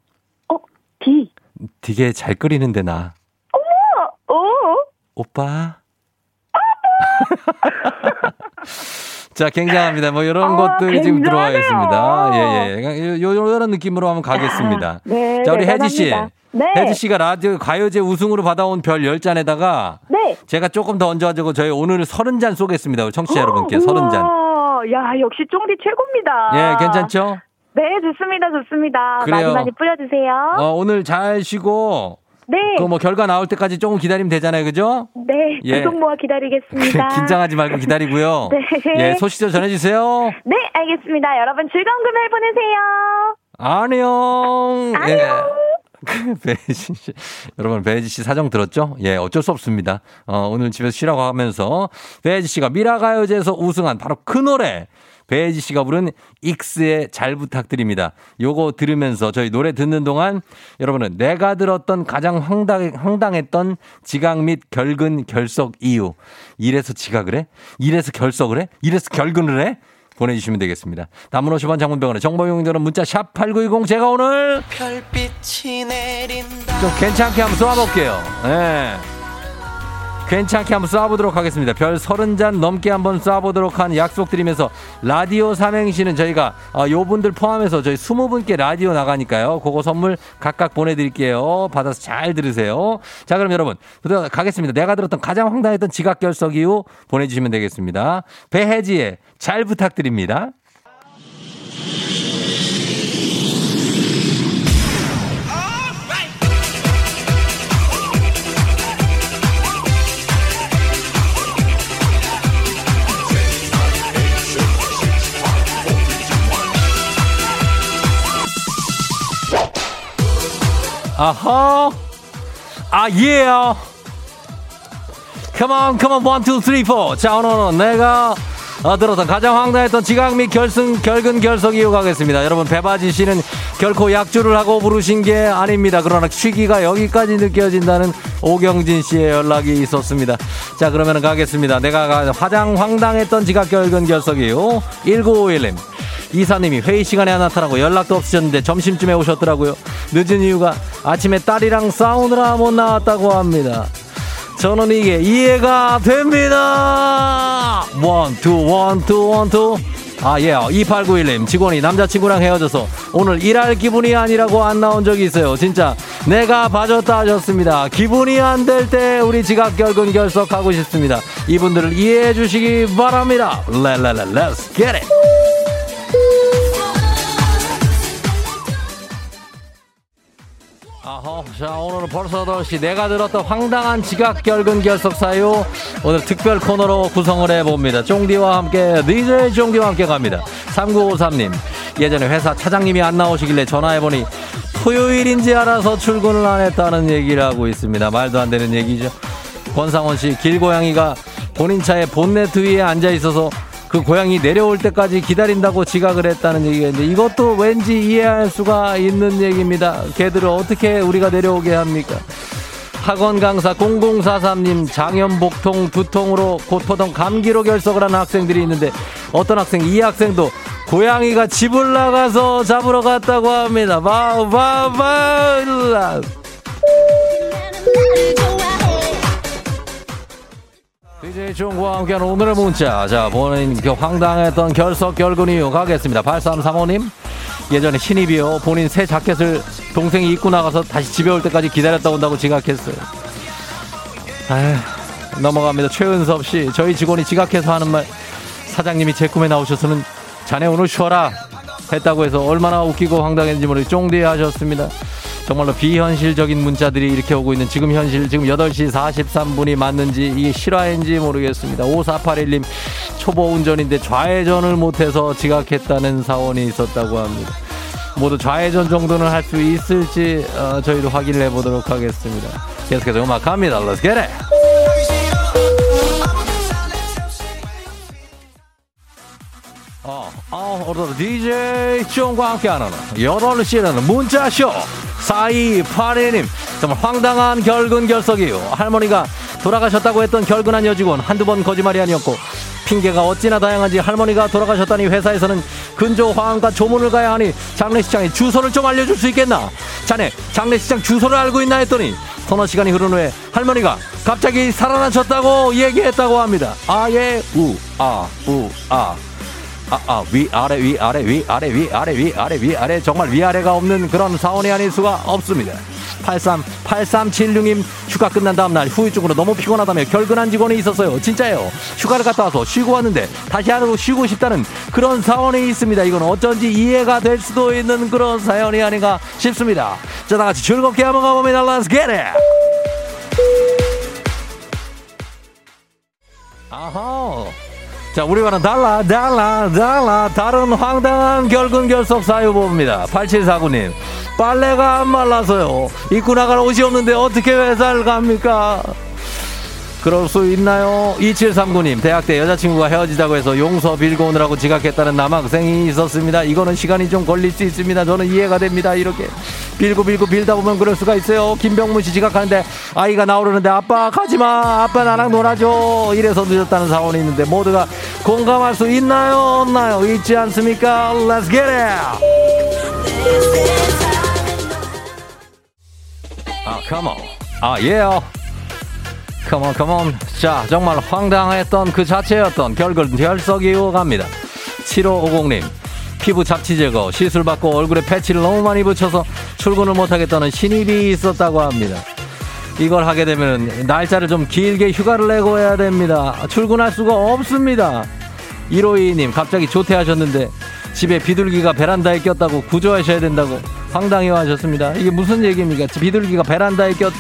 O: D,
A: 되게 잘 끓이는데 나.
O: 어머, O.
A: 오빠. 자, 굉장합니다. 뭐, 이런
O: 아,
A: 것들이 지금 들어와. 있습니다. 예, 예. 요, 요, 런 느낌으로 한번 가겠습니다.
O: 네,
A: 자, 우리 혜지 씨.
O: 네.
A: 혜지 씨가 라디오 가요제 우승으로 받아온 별 10잔에다가
O: 네.
A: 제가 조금 더 얹어가지고 저희 오늘 30잔 쏘겠습니다. 우리 청취자 여러분께 30잔.
O: 우와, 야, 역시 쫑디 최고입니다.
A: 예, 괜찮죠?
O: 네, 좋습니다, 좋습니다.
A: 그래요.
O: 많이 많이 뿌려주세요.
A: 어, 오늘 잘 쉬고
O: 네.
A: 그 뭐 결과 나올 때까지 조금 기다리면 되잖아요. 그죠?
O: 네,
A: 예.
O: 구독 모아 기다리겠습니다.
A: 긴장하지 말고 기다리고요.
O: 네.
A: 예, 소식 좀 전해주세요.
O: 네, 알겠습니다. 여러분 즐거운 금요일 보내세요.
A: 안녕.
O: 안녕.
A: 예. 배지 씨. 여러분, 배지 씨 사정 들었죠? 예, 어쩔 수 없습니다. 어, 오늘 집에서 쉬라고 하면서 배지 씨가 미라가요제에서 우승한 바로 그 노래. 배지 씨가 부른 익스의 잘 부탁드립니다. 요거 들으면서 저희 노래 듣는 동안 여러분은 내가 들었던 가장 황당, 황당했던 지각 및 결근 결석 이유. 이래서 지각을 해? 이래서 결석을 해? 이래서 결근을 해? 보내주시면 되겠습니다. 단문 50원 장문병원에 정보용들은 문자 샵 8910 제가 오늘
P: 별빛이 내린다.
A: 좀 괜찮게 한번 쏴볼게요. 예. 괜찮게 한번 쏴보도록 하겠습니다. 별 30잔 넘게 한번 쏴보도록 한 약속드리면서 라디오 삼행시는 저희가 어, 요 분들 포함해서 저희 20분께 라디오 나가니까요. 그거 선물 각각 보내드릴게요. 받아서 잘 들으세요. 자, 그럼 여러분, 가겠습니다. 내가 들었던 가장 황당했던 지각 결석 이후 보내주시면 되겠습니다. 배혜지의 잘 부탁드립니다. 아하. 아, 예. Come on, come on, one, two, three, four. 자, 오늘은 내가 어, 들었던 가장 황당했던 지각 및 결승, 결근 결석 이유 가겠습니다. 여러분, 배바지 씨는 결코 약주를 하고 부르신 게 아닙니다. 그러나 취기가 여기까지 느껴진다는 오경진 씨의 연락이 있었습니다. 자, 그러면 가겠습니다. 내가 가- 가장 황당했던 지각 결근 결석 이유. 1951님. 이사님이 회의 시간에 안 나타나고 연락도 없으셨는데 점심쯤에 오셨더라고요. 늦은 이유가 아침에 딸이랑 싸우느라 못 나왔다고 합니다. 저는 이게 이해가 됩니다. one, two, one, two, one, two. 아, 예. 2891님, 직원이 남자친구랑 헤어져서 오늘 일할 기분이 아니라고 안 나온 적이 있어요. 진짜 내가 봐줬다 하셨습니다. 기분이 안 될 때 우리 지각 결근 결석하고 싶습니다. 이분들을 이해해 주시기 바랍니다. 랄랄라, let's get it. 자, 오늘은 벌써 8시. 내가 들었던 황당한 지각 결근 결석 사유. 오늘 특별 코너로 구성을 해봅니다. 쫑디와 함께, DJ 쫑디와 함께 갑니다. 3953님. 예전에 회사 차장님이 안 나오시길래 전화해보니 토요일인지 알아서 출근을 안 했다는 얘기를 하고 있습니다. 말도 안 되는 얘기죠. 권상원 씨, 길고양이가 본인 차에 본네트 위에 앉아 있어서 그 고양이 내려올 때까지 기다린다고 지각을 했다는 얘기가 있는데 이것도 왠지 이해할 수가 있는 얘기입니다. 개들을 어떻게 우리가 내려오게 합니까? 학원 강사 0043님 장염복통 두통으로 고토동 감기로 결석을 하는 학생들이 있는데 어떤 학생 이 학생도 고양이가 집을 나가서 잡으러 갔다고 합니다. 바우 바우 바우 DJ 중과 함께하는 오늘의 문자. 자, 본인 그 황당했던 결석 결근 이유 가겠습니다. 8335님. 예전에 신입이요. 본인 새 자켓을 동생이 입고 나가서 다시 집에 올 때까지 기다렸다 온다고 지각했어요. 아휴, 넘어갑니다. 최은섭 씨. 저희 직원이 지각해서 하는 말. 사장님이 제 꿈에 나오셔서는 자네 오늘 쉬어라. 했다고 해서 얼마나 웃기고 황당했는지 모르게 쫑디 하셨습니다. 정말로 비현실적인 문자들이 이렇게 오고 있는 지금 현실 지금 8시 43분이 맞는지 이게 실화인지 모르겠습니다. 5481님 초보 운전인데 좌회전을 못해서 지각했다는 사원이 있었다고 합니다. 모두 좌회전 정도는 할 수 있을지 어, 저희도 확인을 해보도록 하겠습니다. 계속해서 음악 갑니다. Let's get it! 어, 어, 오늘 DJ 쫑과 함께하는 8시에는 문자쇼. 4282님 정말 황당한 결근 결석이에요. 할머니가 돌아가셨다고 했던 결근한 여직원 한두 번 거짓말이 아니었고 핑계가 어찌나 다양한지 할머니가 돌아가셨다니 회사에서는 근조 화환과 조문을 가야 하니 장례식장에 주소를 좀 알려줄 수 있겠나? 자네 장례식장 주소를 알고 있나 했더니 서너 시간이 흐른 후에 할머니가 갑자기 살아나셨다고 얘기했다고 합니다. 아예 우아 우아 아, 아, 위, 아래, 위, 아래, 위, 아래, 위, 아래, 위, 아래, 위, 아래, 정말 위아래가 없는 그런 사원이 아닐 수가 없습니다. 83, 8376님 휴가 끝난 다음 날 후유증으로 너무 피곤하다며 결근한 직원이 있었어요. 진짜예요. 휴가를 갔다 와서 쉬고 왔는데 다시 하루 쉬고 싶다는 그런 사원이 있습니다. 이건 어쩐지 이해가 될 수도 있는 그런 사연이 아닌가 싶습니다. 자, 다 같이 즐겁게 한번 가봅니다. Let's get it! 아하. 자, 우리와는 달라, 달라, 달라. 다른 황당한 결근 결석 사유 봅니다. 8749님. 빨래가 안 말라서요. 입고 나갈 옷이 없는데 어떻게 회사를 갑니까? 그럴 수 있나요? 2739님, 대학 때 여자친구가 헤어지자고 해서 용서 빌고 오느라고 지각했다는 남학생이 있었습니다. 이거는 시간이 좀 걸릴 수 있습니다. 저는 이해가 됩니다. 이렇게 빌고 빌고 빌다 보면 그럴 수가 있어요. 김병문 씨 지각하는데 아이가 나오려는데 아빠 가지 마. 아빠 나랑 놀아줘. 이래서 늦었다는 사원이 있는데 모두가 공감할 수 있나요? 없나요? 있지 않습니까? Let's get it! 아, come on. 아, yeah. 컴온 컴온 자 정말 황당했던 그 자체였던 결근 결석 이후 갑니다. 7550님 피부 잡티 제거 시술 받고 얼굴에 패치를 너무 많이 붙여서 출근을 못하겠다는 신입이 있었다고 합니다. 이걸 하게 되면 날짜를 좀 길게 휴가를 내고 해야 됩니다. 출근할 수가 없습니다. 152님 갑자기 조퇴하셨는데 집에 비둘기가 베란다에 꼈다고 구조하셔야 된다고 황당해 하셨습니다. 이게 무슨 얘기입니까? 비둘기가 베란다에 꼈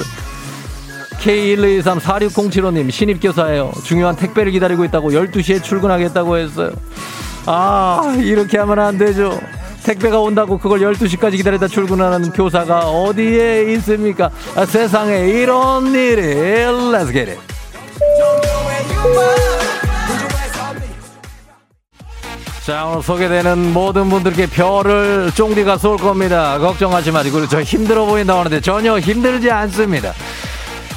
A: 다 K1234607호님 신입교사예요. 중요한 택배를 기다리고 있다고 12시에 출근하겠다고 했어요. 아 이렇게 하면 안 되죠. 택배가 온다고 그걸 12시까지 기다리다 출근하는 교사가 어디에 있습니까? 아, 세상에 이런 일이 Let's get it. 자 오늘 소개되는 모든 분들께 별을 쫑디가 쏠 겁니다. 걱정하지 마시고 저 힘들어 보인다고 하는데 전혀 힘들지 않습니다.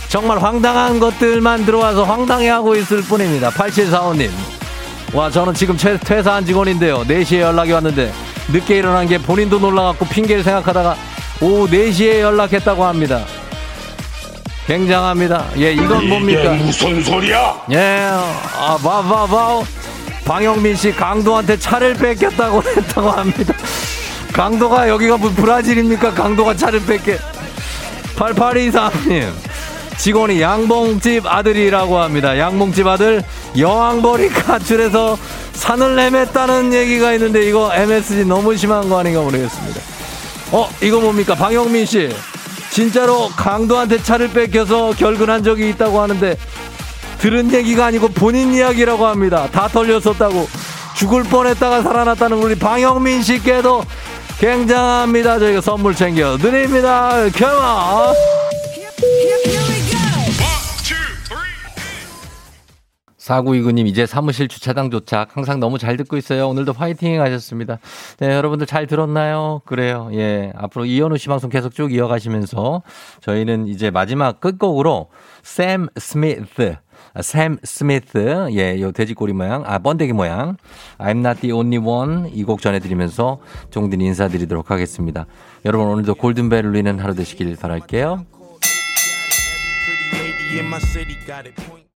A: 정말 황당한 것들만 들어와서 황당해하고 있을 뿐입니다. 8745님. 와, 저는 지금 퇴, 퇴사한 직원인데요. 4시에 연락이 왔는데 늦게 일어난 게 본인도 놀라갖고 핑계를 생각하다가 오후 4시에 연락했다고 합니다. 굉장합니다. 예, 이건 뭡니까?
K: 무슨 소리야?
A: 예, 아, 봐봐봐. 방영민 씨 강도한테 차를 뺏겼다고 했다고 합니다. 강도가 여기가 뭐 브라질입니까? 강도가 차를 뺏게. 8823님. 직원이 양봉집 아들이라고 합니다. 양봉집 아들 여왕벌이 가출해서 산을 헤맸다는 얘기가 있는데 이거 MSG 너무 심한 거 아닌가 모르겠습니다. 어 이거 뭡니까 방영민 씨 진짜로 강도한테 차를 뺏겨서 결근한 적이 있다고 하는데 들은 얘기가 아니고 본인 이야기라고 합니다. 다 털렸었다고 죽을 뻔했다가 살아났다는 우리 방영민 씨께도 굉장합니다. 저희가 선물 챙겨 드립니다. 컴온. 4929님, 이제 사무실 주차장 도착. 항상 너무 잘 듣고 있어요. 오늘도 화이팅 하셨습니다. 네, 여러분들 잘 들었나요? 그래요. 예. 앞으로 이현우 씨 방송 계속 쭉 이어가시면서 저희는 이제 마지막 끝곡으로 샘 스미스. 아, 샘 스미스, 예, 요 돼지꼬리 모양, 아, 번데기 모양, I'm not the only one, 이 곡 전해드리면서 종든 인사드리도록 하겠습니다. 여러분, 오늘도 골든벨 울리는 하루 되시길 바랄게요.